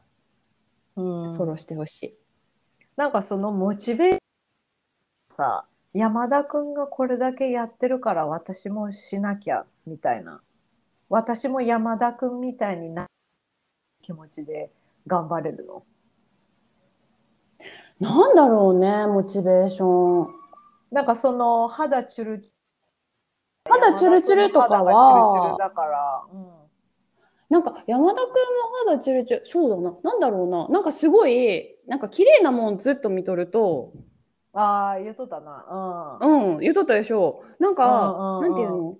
うんフォローしてほしい。なんかそのモチベーションさ山田くんがこれだけやってるから私もしなきゃみたいな。私も山田くんみたいになる気持ちで頑張れるの。なんだろうね、モチベーション。なんかその肌チュル肌チュルチュルとかは。だから、うん。なんか山田くんも肌チュルチュル、そうだな、なんだろうな、なんかすごい、なんか綺麗なもんずっと見とると、ああ言うとったな。うん。うん、言うとったでしょ。なんか、うんうんうん。なんていうの？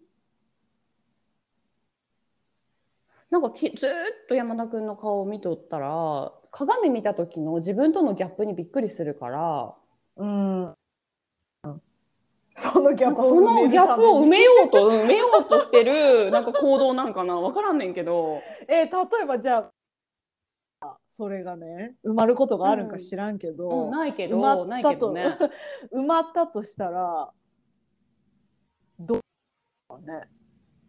なんかきずーっと山田くんの顔を見とったら、鏡見た時の自分とのギャップにびっくりするから、うん。そのギャップを埋めようと、埋めようとしてる、なんか行動なんかな？わからんねんけど、えー例えばじゃあそれがね埋まることがあるんか知らんけど、うん、ないけ埋まど、ったとね。埋まったとしたらどうかね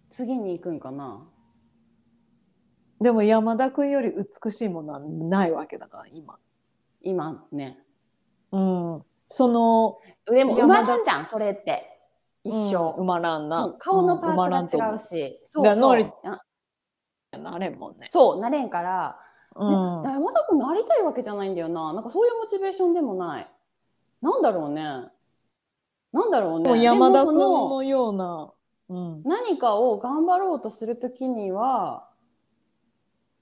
次に行くんかな？でも山田君より美しいものはないわけだから今今ね。うんそのでも埋まらんじゃん、それって。一緒。うん埋まらんな。うん顔のパー思ツが違うし、そうだからノリそうあなれんもんね。そうなれんから、うんね、山田君なりたいわけじゃないんだよななんかそういうモチベーションでもないなんだろうねなんだろうね山田君ののような。うん。何かを頑張ろうとするときには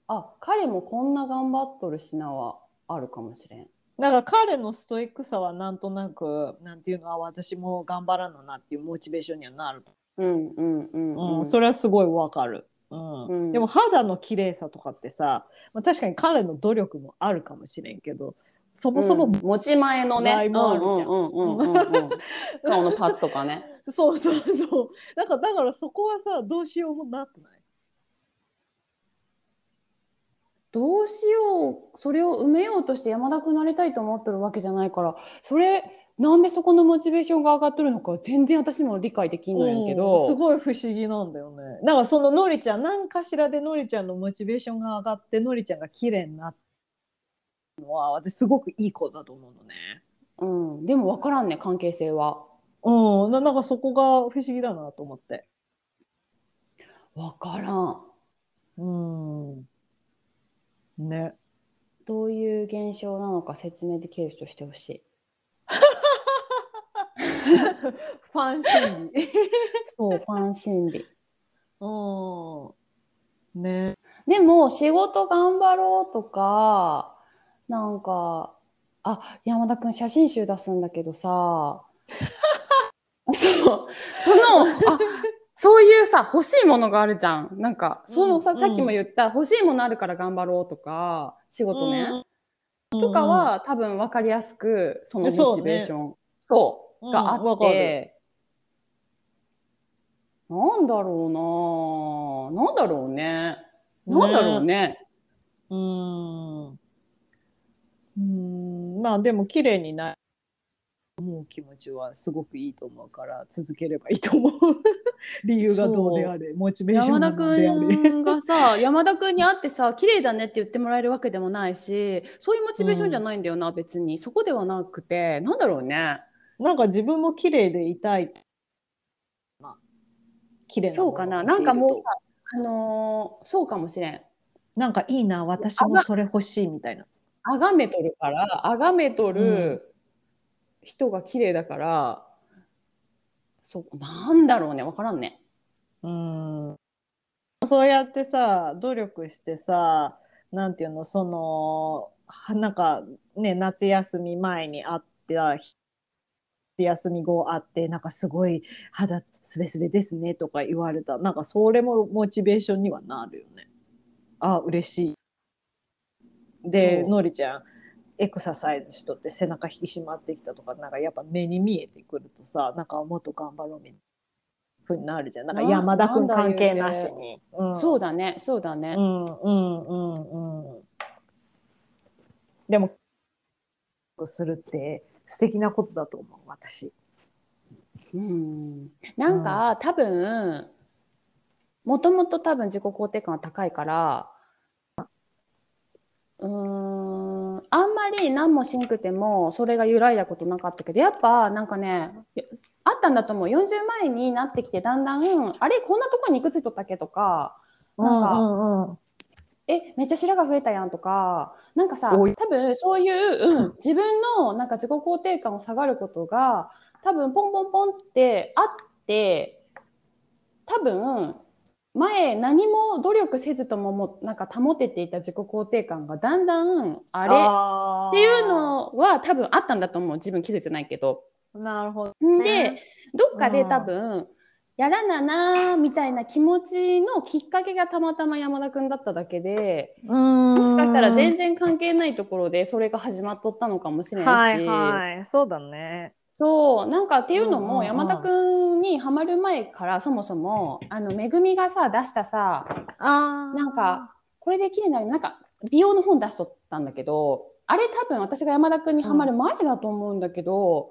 あ彼もこんな頑張っとるしなはあるかもしれんなんか彼のストイックさはなんとなくなんていうのは私も頑張らななっていうモチベーションにはなる。うんうんうんう、うんんそれはすごいわかる。うん。うん。でも肌の綺麗さとかってさ、まあ、確かに彼の努力もあるかもしれんけどそもそも、うん。持ち前のね。顔のパーツとかね。そうそうそう。だからだからそこはさどうしようもなくない？どうしよう。それを埋めようとして山田君になりたいと思ってるわけじゃないからそれなんでそこのモチベーションが上がってるのか全然私も理解できんのやけうんど、すごい不思議なんだよね。だからそののりちゃん何かしらでのりちゃんのモチベーションが上がってのりちゃんが綺麗になったのは私すごくいい子だと思うのね。うん、でも分からんね関係性はうん、ななんかそこが不思議だなと思って。分からんうん。ね。どういう現象なのか説明できる人してほしい ファン心理。そうファン心理。うん。ね。でも仕事頑張ろうとかなんかあ山田君写真集出すんだけどさ。そう。そのあそういうさ欲しいものがあるじゃん。なんかそのさ,、うんさっきも言った欲しいものあるから頑張ろうとか仕事ね、うんとか、は多分分かりやすくそのそうね。モチベーション。そう,、うんがあって、なんだろうな。なんだろうね。なんだろうね。うん。うん。まあでも綺麗になる。思う気持ちはすごくいいと思うから続ければいいと思う。理由がどうであれ、モチベーション山田がどうであれ。君がさ山田君に会ってさ綺麗だねって言ってもらえるわけでもないしそういうモチベーションじゃないんだよな、別に。そこではなくて。なんだろうねなんか自分も綺麗でいたい。まあ、綺麗なそうかななんかもうさあのーそうかもしれんなんかいいな、私もそれ欲しいみたいな。あがめとるからあがめとる人が綺麗だから、そうなんだろうね分からんねうん。そうやってさ、努力してさ、なんていうの、その、はなんかね、夏休み前に会った日休み後会って、なんかすごい肌すべすべですねとか言われた。なんかそれもモチベーションにはなるよね。あ、嬉しい。で、のりちゃん、エクササイズしとって背中引き締まってきたとか、なんかやっぱ目に見えてくるとさ、なんかもっと頑張ろうみたいなふうになるじゃん。なんかな山田君関係なしに。うんそうだねそうだね、うんうんうんうん。でも、するって素敵なことだと思う、私。うん。なんか、多分もともと多分自己肯定感が高いからうーんあんまり何もしんくてもそれが揺らいだことなかったけどやっぱなんかねあったんだと思う。40前になってきてだんだんあれこんなとこにいくついとったっけとかなんかうんうんえめっちゃ白が増えたやんとかなんかさ多分そういう、うん、自分のなんか自己肯定感を下がることが多分ポンポンポンってあって多分前何も努力せずとももなんか保てていた自己肯定感がだんだんあれっていうのは多分あったんだと思う自分気づいてないけど。なるほど。んでねどっかで多分、やらななーみたいな気持ちのきっかけがたまたま山田君だっただけでももしかしたら全然関係ないところでそれが始まっとったのかもしれないし、はいはい、そうだね。そう。なんかっていうのうんうんうん。も山田君にハマる前からそもそもあのめぐみがさ出したさあなんかこれできるなりなんか美容の本出しとったんだけどあれ多分私が山田君にハマる前だと思うんだけど、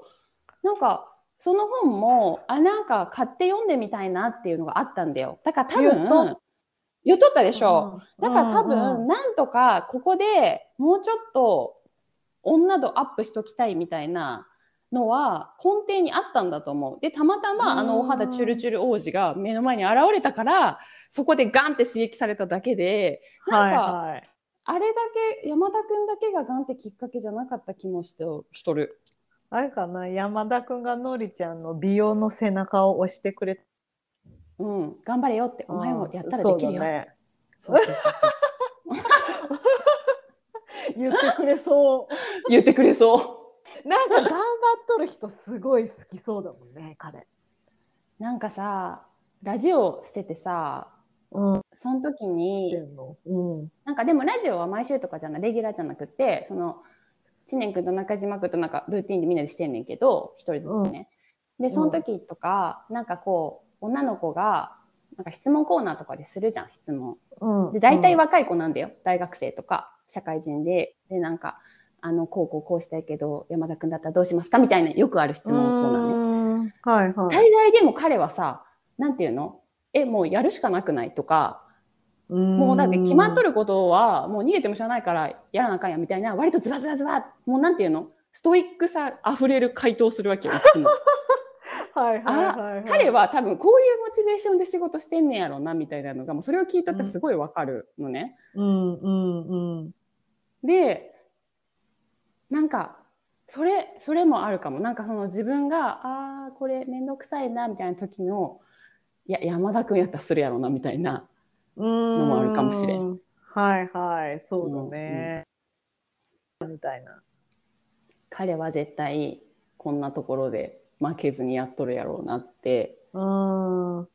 なんかその本もあなんか買って読んでみたいなっていうのがあったんだよだから多分言っとったでしょ、だから多うんうん分、なんとかここでもうちょっと女度アップしときたいみたいなのは根底にあったんだと思う。で、たまたまあのお肌チュルチュル王子が目の前に現れたから、そこでガンって刺激されただけで、なんか、はいはい。あれだけ、山田くんだけがガンってきっかけじゃなかった気もしてしとる。あれかな、山田くんがのりちゃんの美容の背中を押してくれた。うん、頑張れよって、お前もやったらできるよ。そうそうそうそう 言ってくれそ言ってくれそう。う。なんか頑張っとる人すごい好きそうだもんね、彼。なんかさ、ラジオしててさ、うん。その時に、の？うん。なんかでもラジオは毎週とかじゃない、レギュラーじゃなくて、その、知念君と中島君となんかルーティンでみんなでしてんねんけど、一人ずつね。で、その時とか、なんかこう、女の子が、なんか質問コーナーとかでするじゃん、質問。うん。で、大体若い子なんだよ。大学生とか、社会人で。で、なんか、あの、こうこうこうしたいけど、山田君だったらどうしますかみたいな、よくある質問コーナーね。ね。はいはい。大概でも彼はさ、なんていうの？え、もうやるしかなくない？とか、もうだって決まっとる。ることは、もう逃げてもしょうがないからやらなあかんやみたいな、割とズバズバズバ、もうなんていうの？ストイックさ溢れる回答をするわけよ、いつも。はいはいはい、はい。彼は多分こういうモチベーションで仕事してんねやろな、みたいなのが、もうそれを聞いたってすごいわかるのね。うんうんうん。で、なんか、それ、それもあるかも。なんかその自分が、ああ、これめんどくさいな、みたいな時の、いや、山田君やったらするやろな、みたいな。のもあるかもしれん。はいはい、そうだね。みたいな。彼は絶対こんなところで負けずにやっとるやろうなって。うん。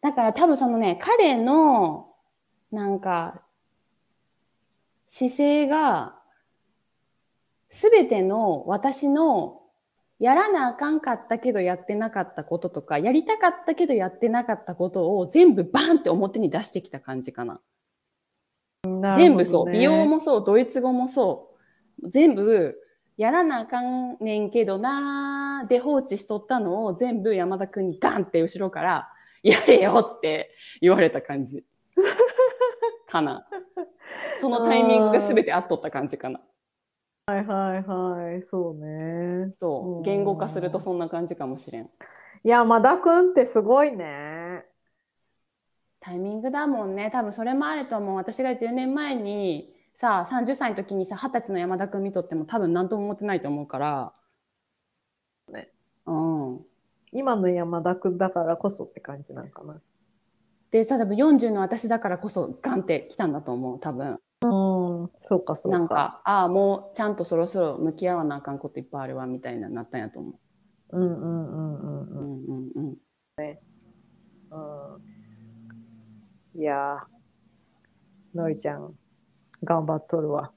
だから多分そのね、彼の、なんか、姿勢が、すべての私のやらなあかんかったけどやってなかったこととか、やりたかったけどやってなかったことを全部バンって表に出してきた感じかな。全部そう。美容もそう、ドイツ語もそう。全部、やらなあかんねんけどなーで放置しとったのを全部山田くんにガンって後ろから、やれよって言われた感じ。かな。そのタイミングが全て合っとった感じかな。はいはいはい、そうね。そうう。ん言語化するとそんな感じかもしれん。山田くんってすごいね。タイミングだもんね。多分それもあると思う。私が10年前にさ、30歳の時にさ、20歳の山田くん見とっても多分何とも思ってないと思うから。ね。うん。今の山田くんだからこそって感じなんかな。で、さ、多分40の私だからこそガンって来たんだと思う。多分。うん、そうかそうか。なんか、ああ、もうちゃんとそろそろ向き合わなあかんこといっぱいあるわ、みたいななったんやと思う。うんうんうんうんうん。うんうんうん。うん、いやー、のりちゃん、頑張っとるわ。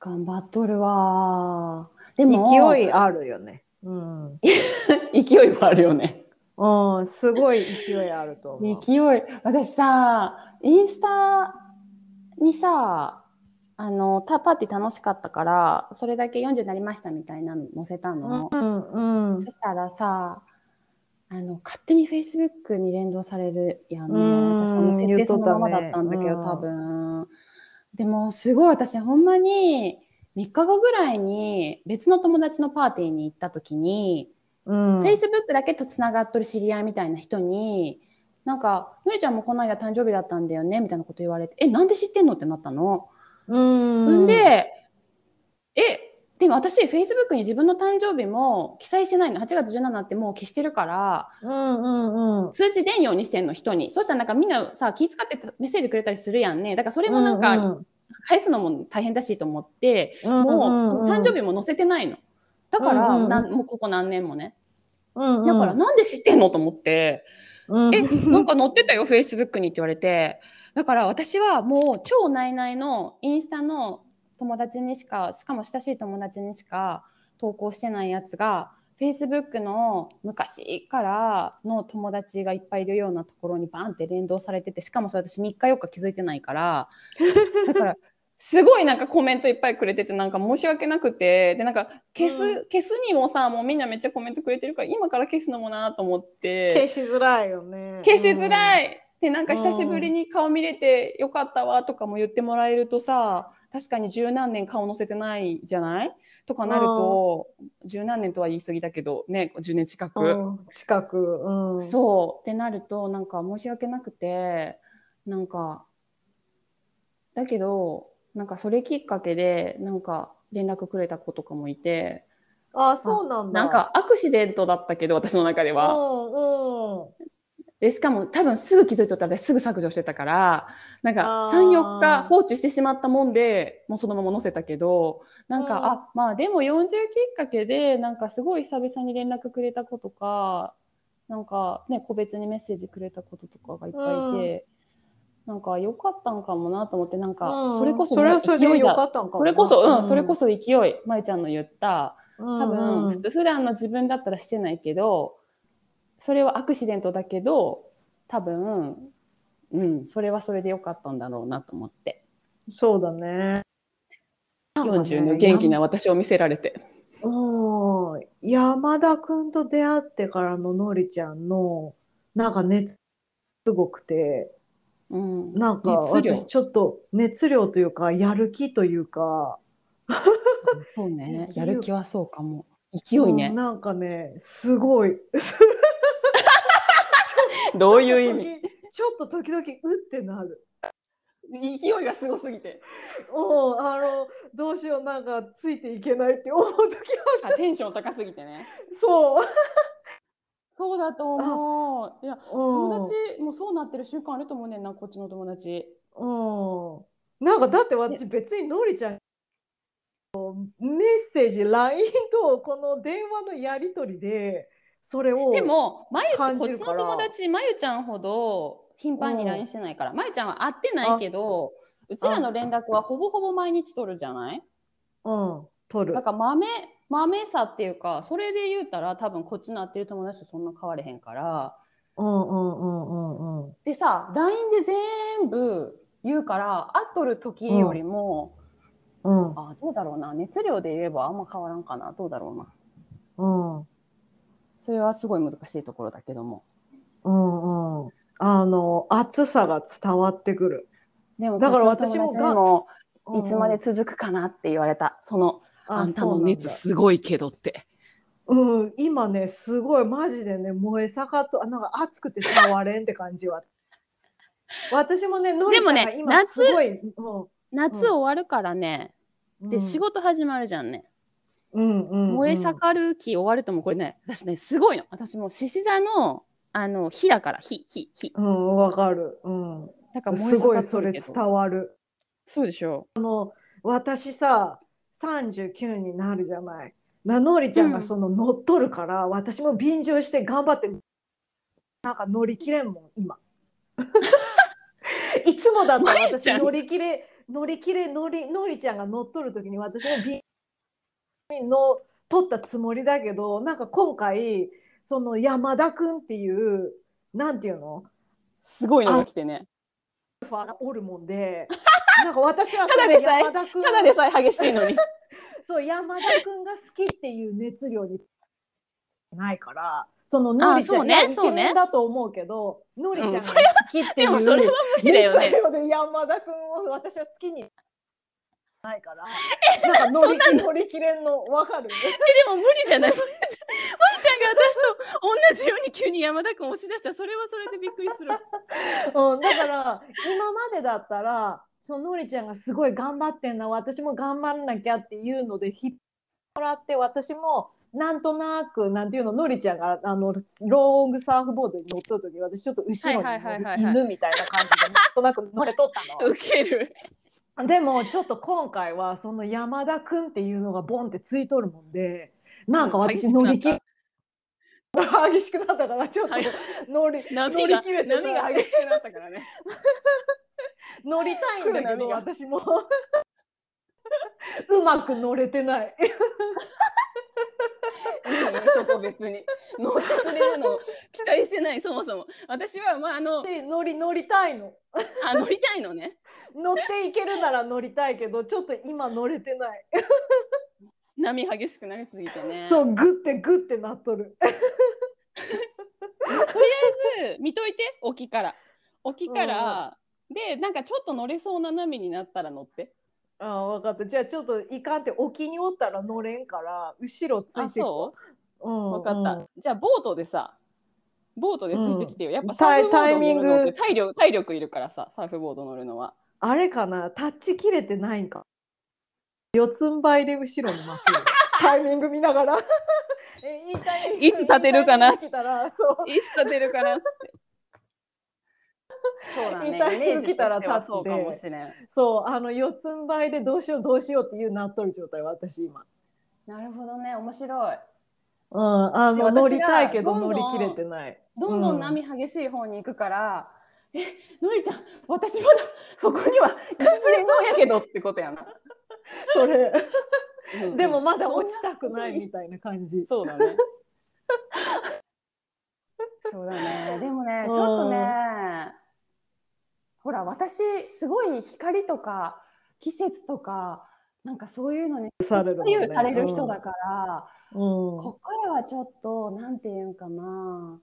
頑張っとるわー。でも、勢いあるよね。うん。勢いはあるよね。うん、すごい勢いあると思う。勢い。私さ、インスタにさ、あの、タパーティー楽しかったから、それだけ40になりましたみたいなの載せたの。うんうんそしたらさ、あの、勝手に Facebook に連動されるやんね。うん私も設定そのままだ言ったんだけど、うん多分。でも、すごい私、ほんまに、3日後ぐらいに別の友達のパーティーに行った時に、うん。Facebook だけとつながっとる知り合いみたいな人に、なんか、のりちゃんもこの間誕生日だったんだよねみたいなこと言われて、え、なんで知ってんのってなったの。うん。んで、え、でも私、Facebook に自分の誕生日も記載してないの。8月17ってもう消してるから、うんうんうん。通知出んようにしてんの、人に。そしたらなんかみんなさ、気遣ってメッセージくれたりするやんね。だからそれもなんか、返すのも大変だしと思って、うん、もう、その誕生日、日も載せてないの。だから、うんうんもうここ何年もね。うんうん、だから、なんで知ってんのと思って、うん、え、なんか載ってたよ、Facebook にって言われて。だから私はもう超ナイナイのインスタの友達にしか、しかも親しい友達にしか投稿してないやつが、Facebook の昔からの友達がいっぱいいるようなところにバンって連動されてて、しかもそれ私3日4日気づいてないから、だから、すごいなんかコメントいっぱいくれてて、なんか申し訳なくて、で、なんか消す、うん消すにもさ、もうみんなめっちゃコメントくれてるから、今から消すのもなと思って。消しづらいよね。消しづらい。い。でなんか久しぶりに顔見れてよかったわとかも言ってもらえるとさ確かに十何年顔載せてないじゃないとかなると十何年とは言い過ぎだけどね10年近く、うん近く、うん、そうってなるとなんか申し訳なくてなんかだけどなんかそれきっかけでなんか連絡くれた子とかもいてあそうなんだ。なんかアクシデントだったけど私の中では。うんうん。でしかも多分すぐ気づいとったらすぐ削除してたからなんかあー。34日放置してしまったもんでもうそのまま載せたけどなんか、うん。あまあでも40きっかけでなんかすごい久々に連絡くれた子とかなんかね個別にメッセージくれたこととかがいっぱいいて、なんか良かったんかもなと思ってなんかうん。それこそそれはそれでよかったんかそれこそうん、それこそ勢いまゆちゃんの言った多多分、普通普段の自分だったらしてないけどそれはアクシデントだけど多分うんそれはそれでよかったんだろうなと思って。そうだね。40の元気な私を見せられて。うん。山田君と出会ってからののりちゃんのなんか熱すごくてうん。なんか私ちょっと熱量というかやる気というか。そうね。やる気はそうかも。勢いね。うんなんかねすごい。どういう意味？ちょっと時々うってなる。勢いがすごすぎて。うんあのどうしようなんかついていけないって思う時ある。あテンション高すぎてね。そうそうだと思う。いやうん。友達もそうなってる習慣あると思うねんなこっちの友達。うん。なんかだって私別にのりちゃんメッセージ LINE とこの電話のやり取りでそれをでもまゆちゃんこっちの友達まゆちゃんほど頻繁にうん LINE してないから。まゆちゃんは会ってないけどうちらの連絡はほぼほぼ毎日取るじゃない？うん。取る。だから豆豆さっていうかそれで言うたら多分こっちの会ってる友達とそんな変われへんからうんうんうんうんうんでさ LINE で全部言うから会っとる時よりも、うんあどうだろうな熱量で言えばあんま変わらんかなどうだろうなうんそれはすごい難しいところだけどもうんうんあの熱さが伝わってくるでもだからこっちの友達にもいつまで続くかなって言われたそのあんたの熱すごいけどって。うん、今ね、すごいマジでね、燃え盛っと、あなんか熱くて触れんって感じは。私もね、のりちゃんがでもね今すごい、夏終わるからね、うん、で仕事始まるじゃんね。うんうんうん、燃え盛る期終わるともうこれね私ねすごいの私もう獅子座のあの火だから火火火うん、わかる。うん。だから燃えすご盛っいそれ伝わる。そうでしょ私さ、39になるじゃない。なのりちゃんうんがその乗っ取るから、私も便乗して頑張って、なんか乗り切れんもん、今。いつもだったら私乗り切れ、乗り切れ、乗り、のりちゃんが乗っ取るときに私も便の取ったつもりだけど、なんか今回、その山田くんっていう、なんていうの？すごいのが来てねファがおるもんで、なんか私はただでさえただでさえ激しいのに。そう山田くんが好きっていう熱量にないから、そののりちゃん、そうねイケメンだと思うけど、のりちゃんが好きっていうでもそれは無理だよね。熱量で山田くんを私は好きにないから、なんか乗り乗り切れんのわかる？でも無理じゃない？まいちゃんまいちゃんが私と同じように急に山田君押し出したらそれはそれでびっくりする。うん、だから今までだったらそののりちゃんがすごい頑張ってんな私も頑張らなきゃっていうので引っ張ってもらって私もなんとなくなんていうののりちゃんがあのロングサーフボードに乗った時私ちょっと後ろに犬みたいな感じでなんとなく乗れとった ウケる。の。でもちょっと今回はその山田くんっていうのがボンってついとるもんでなんか私乗り切激しくなったからちょっとはい。乗り波乗りが切れて波が激しくなったからね。乗りたいんだけど私も。うまく乗れてない。いいよそこ別に。乗ってくれるの期待してないそもそも。私はまああので乗り乗りたいの。あ乗りたいのね。乗っていけるなら乗りたいけどちょっと今乗れてない。波激しくなりすぎてね。そうグってグってなっとる。とりあえず見といて沖から。沖から、でなんかちょっと乗れそうな波になったら乗って。ああ分かった。じゃあちょっといかんって沖におったら乗れんから後ろついあてそう？うん分かった、うんじゃあボートでさボートでついてきてよ、やっぱサーフボード乗るのって体力体力いるからさサーフボード乗るのは。あれかな？タッチ切れてないんか四つん這いで後ろに回すタイミング見ながら。えいいタイミング。いつ立てるかな？いつ立てるかな？っ てそうだね。いいタイミング来たら立ってそうかもしれん。そうあの四つん這いでどうしようどうしようっていうなっとる状態私今。なるほどね。面白い。うんあの乗りたいけど乗り切れてない。どんどん波激しい方に行くから、えのりちゃん私まだそこには行ききれんのやけどってことやな、それ。うんでもまだ落ちたくないみたいな。感じそうだね。そうだね。でもねうん。ちょっとねほら私すごい光とか季節とかなんかそういうのに左右される人だから、うん。ここからはちょっとなんていうんかな。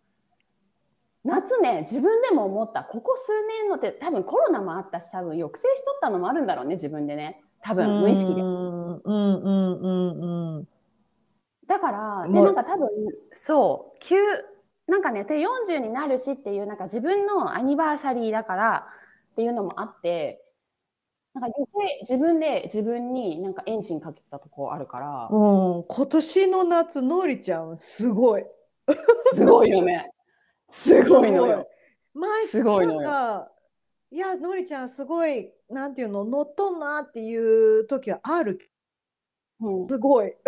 夏ね自分でも思った。ここ数年のって多分コロナもあったし多分抑制しとったのもあるんだろうね自分でね多分無意識で。うんうんうんうんうん。だからでなんか多分そう。急なんかねで40になるしっていうなんか自分のアニバーサリーだからっていうのもあってなんか自分で自分になんかエンジンかけてたとこあるから。うん、今年の夏のりちゃんすごい。すごいよね。すごいのよ。前すごいのよ。なんかいやのりちゃんすごいなんていうの乗っとんなっていう時はあるう。んすごい。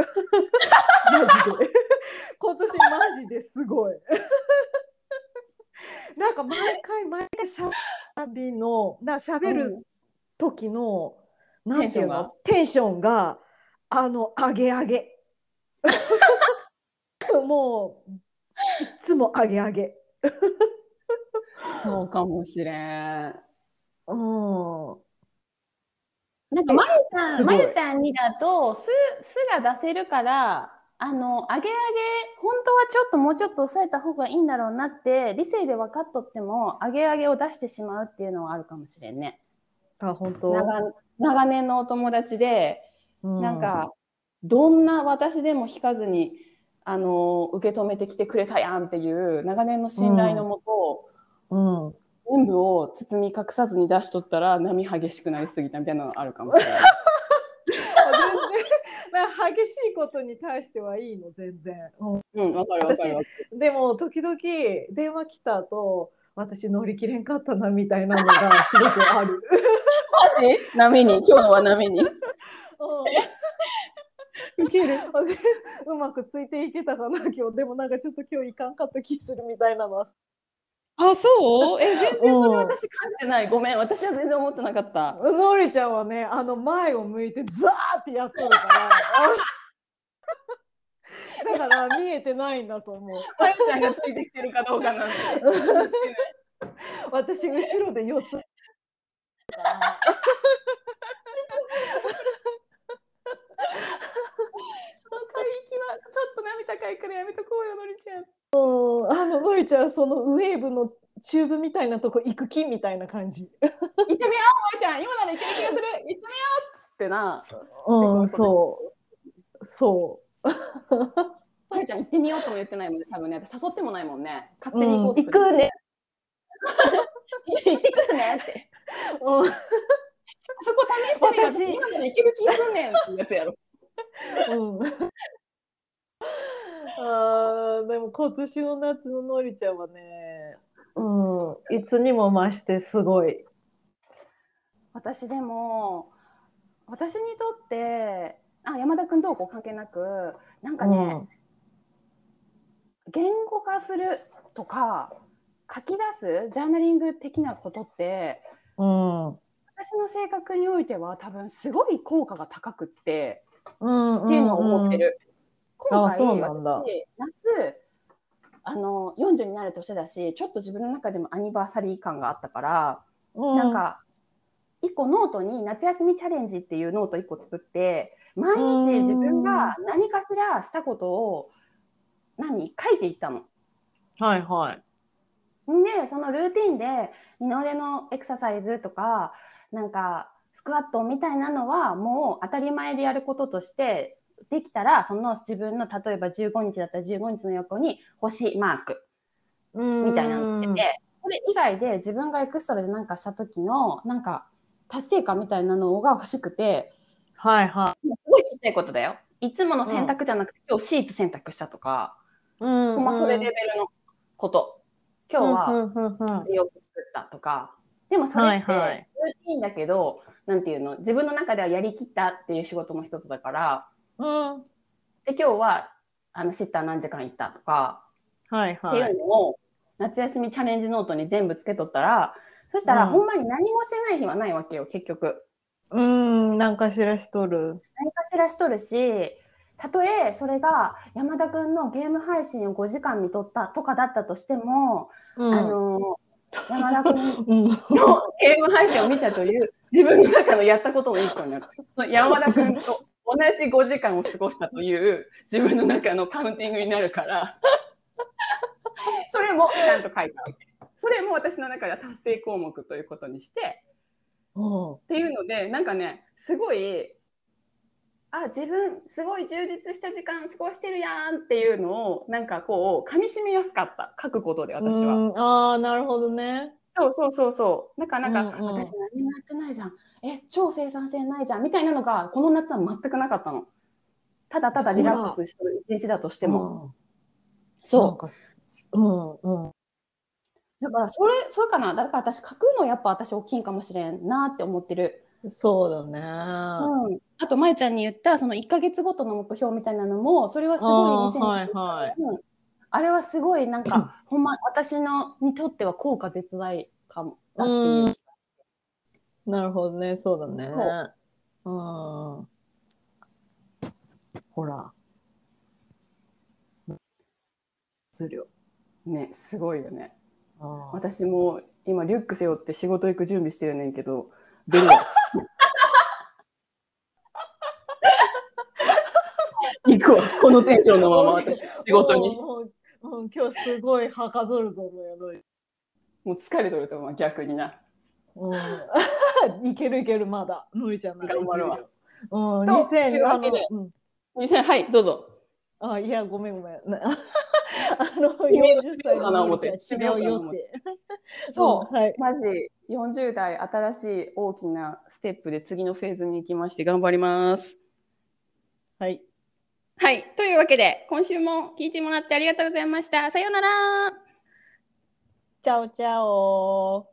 マジで。今年マジですごい。なんか毎回毎回しゃべるたびのなしゃべる時の、なんていうのテンションが？あの上げ上げもういつも上げ上げそうかもしれん。うん。なんかまゆちゃん、まゆちゃんにだと、す、すが出せるから、あの、上げ上げ、本当はちょっともうちょっと抑えた方がいいんだろうなって、理性で分かっとっても、上げ上げを出してしまうっていうのはあるかもしれんね。あ本当？長長年のお友達で、うなんか、どんな私でも引かずに、あの、受け止めてきてくれたやんっていう、長年の信頼のもと、うん、うん全部を包み隠さずに出しとったら波激しくなりすぎたみたいなのあるかもしれない。全然まあ激しいことに対してはいいの全然、うんうん、わかるわかる。でも時々電話来た後私乗り切れんかったなみたいなのがすごくある。マジ？波に、今日のは波に？うんウケる。私 うまくついていけたかな今日でもなんかちょっと今日いかんかった気するみたいなのはあ、そう？え、全然それうん私感じてない。ごめん、私は全然思ってなかった。のりちゃんはねあの前を向いてザーってやっとるから だから見えてないんだと思うまゆちゃんがついてきてるかどうかなんて。私後ろで4つ その海域はちょっと波高いからやめとこうよ、のりちゃん。あののりちゃんそのウェーブのチューブみたいなとこ行く気みたいな感じ。行ってみよう、まゆちゃん。今ならいける気がする。行ってみようっつってな。うん、そう。そう。まゆちゃん行ってみようとも言ってないもんね、多分ね。私誘ってもないもんね。勝手うん、に行こうと行くね。行ってくるねって。うんそこ試してみる私私今ならいける気がすんねんってやつやろ。うん、あーでも今年の夏ののりちゃんはね、うん、いつにも増してすごい。私でも私にとってあ山田君どうこう関係なくなんかね、言語化するとか書き出すジャーナリング的なことってうん、うん、私の性格においては多分すごい効果が高くってうん、っていうのを思ってる。今あ回そうなんだ私夏あの40になる年だしちょっと自分の中でもアニバーサリー感があったから、うん、なんか一個ノートに夏休みチャレンジっていうノート一個作って毎日自分が何かしらしたことを何書いていったの。はいはい。んで、そのルーティンで二の腕のエクササイズとか、なんかスクワットみたいなのはもう当たり前でやることとして、できたら、その自分の例えば15日だったら15日の横に星マークみたいなのをつけて、これ以外で自分がエクストラでなんかした時のなんか達成感みたいなのが欲しくて、はいはすごいちっちゃいことだよ。いつもの選択じゃなくて、今日シーツ選択したとか、い。うんほんまそれレベルのこと。今日はうんうんうんうんよく作ったとか。でもそれって、はいはいルーティンだけど、なんていうの、自分の中ではやりきったっていう仕事も一つだから、うんで、今日は、あの、シッター何時間行ったとか、はいってはいいうのを、夏休みチャレンジノートに全部つけとったら、そしたら、うん。ほんまに何もしてない日はないわけよ、結局。うんなんかしらしとる。何かしらしとるし、たとえそれが山田くんのゲーム配信を5時間見とったとかだったとしても、うん。あの、山田くんうん。のゲーム配信を見たという自分の中のやったことの一個になる。山田くんと同じ5時間を過ごしたという自分の中のカウンティングになるから、それもちゃんと書いたわけ。それも私の中では達成項目ということにして、うんっていうので、なんかね、すごい、あ、自分、すごい充実した時間過ごしてるやんっていうのを、なんかこう、噛み締めやすかった。書くことで、私は。うんああなるほどねそうそうそうそう。だからなんか、うんうん私何もやってないじゃん。え、超生産性ないじゃん。みたいなのが、この夏は全くなかったの。ただただリラックスしてる一日だとしても。そかすうんうんう。だから、それ、それかな。だから私、書くのやっぱ私大きいんかもしれんなって思ってる。そうだねうん。あと、まゆちゃんに言った、その1ヶ月ごとの目標みたいなのも、それはすごいあー2020はいはいうんあれはすごいなんか、ほんま、私のにとっては効果絶大かも。だっていうなるほどねそうだね。そう。ん。ほら。質量。ね、すごいよね。私も今リュック背負って仕事行く準備してるねんけど、出るわ。行くわ、このテンションのまま私、仕事に。もう今日すごいはかどるぞもうもう疲れとると思う、逆にな。うん。いけるいけるまだ。のりちゃんなら。頑張るわ。ようん。と2000いうわけで。あのうん。2000はい、どうぞ。あいやごめんごめん。な あの決めよう40歳かな思ってののりちゃん違うよって。そう、んはい。マジ40代新しい大きなステップで次のフェーズに行きまして頑張ります。はい。はい、というわけで今週も聞いてもらってありがとうございました。さようなら。チャオチャオ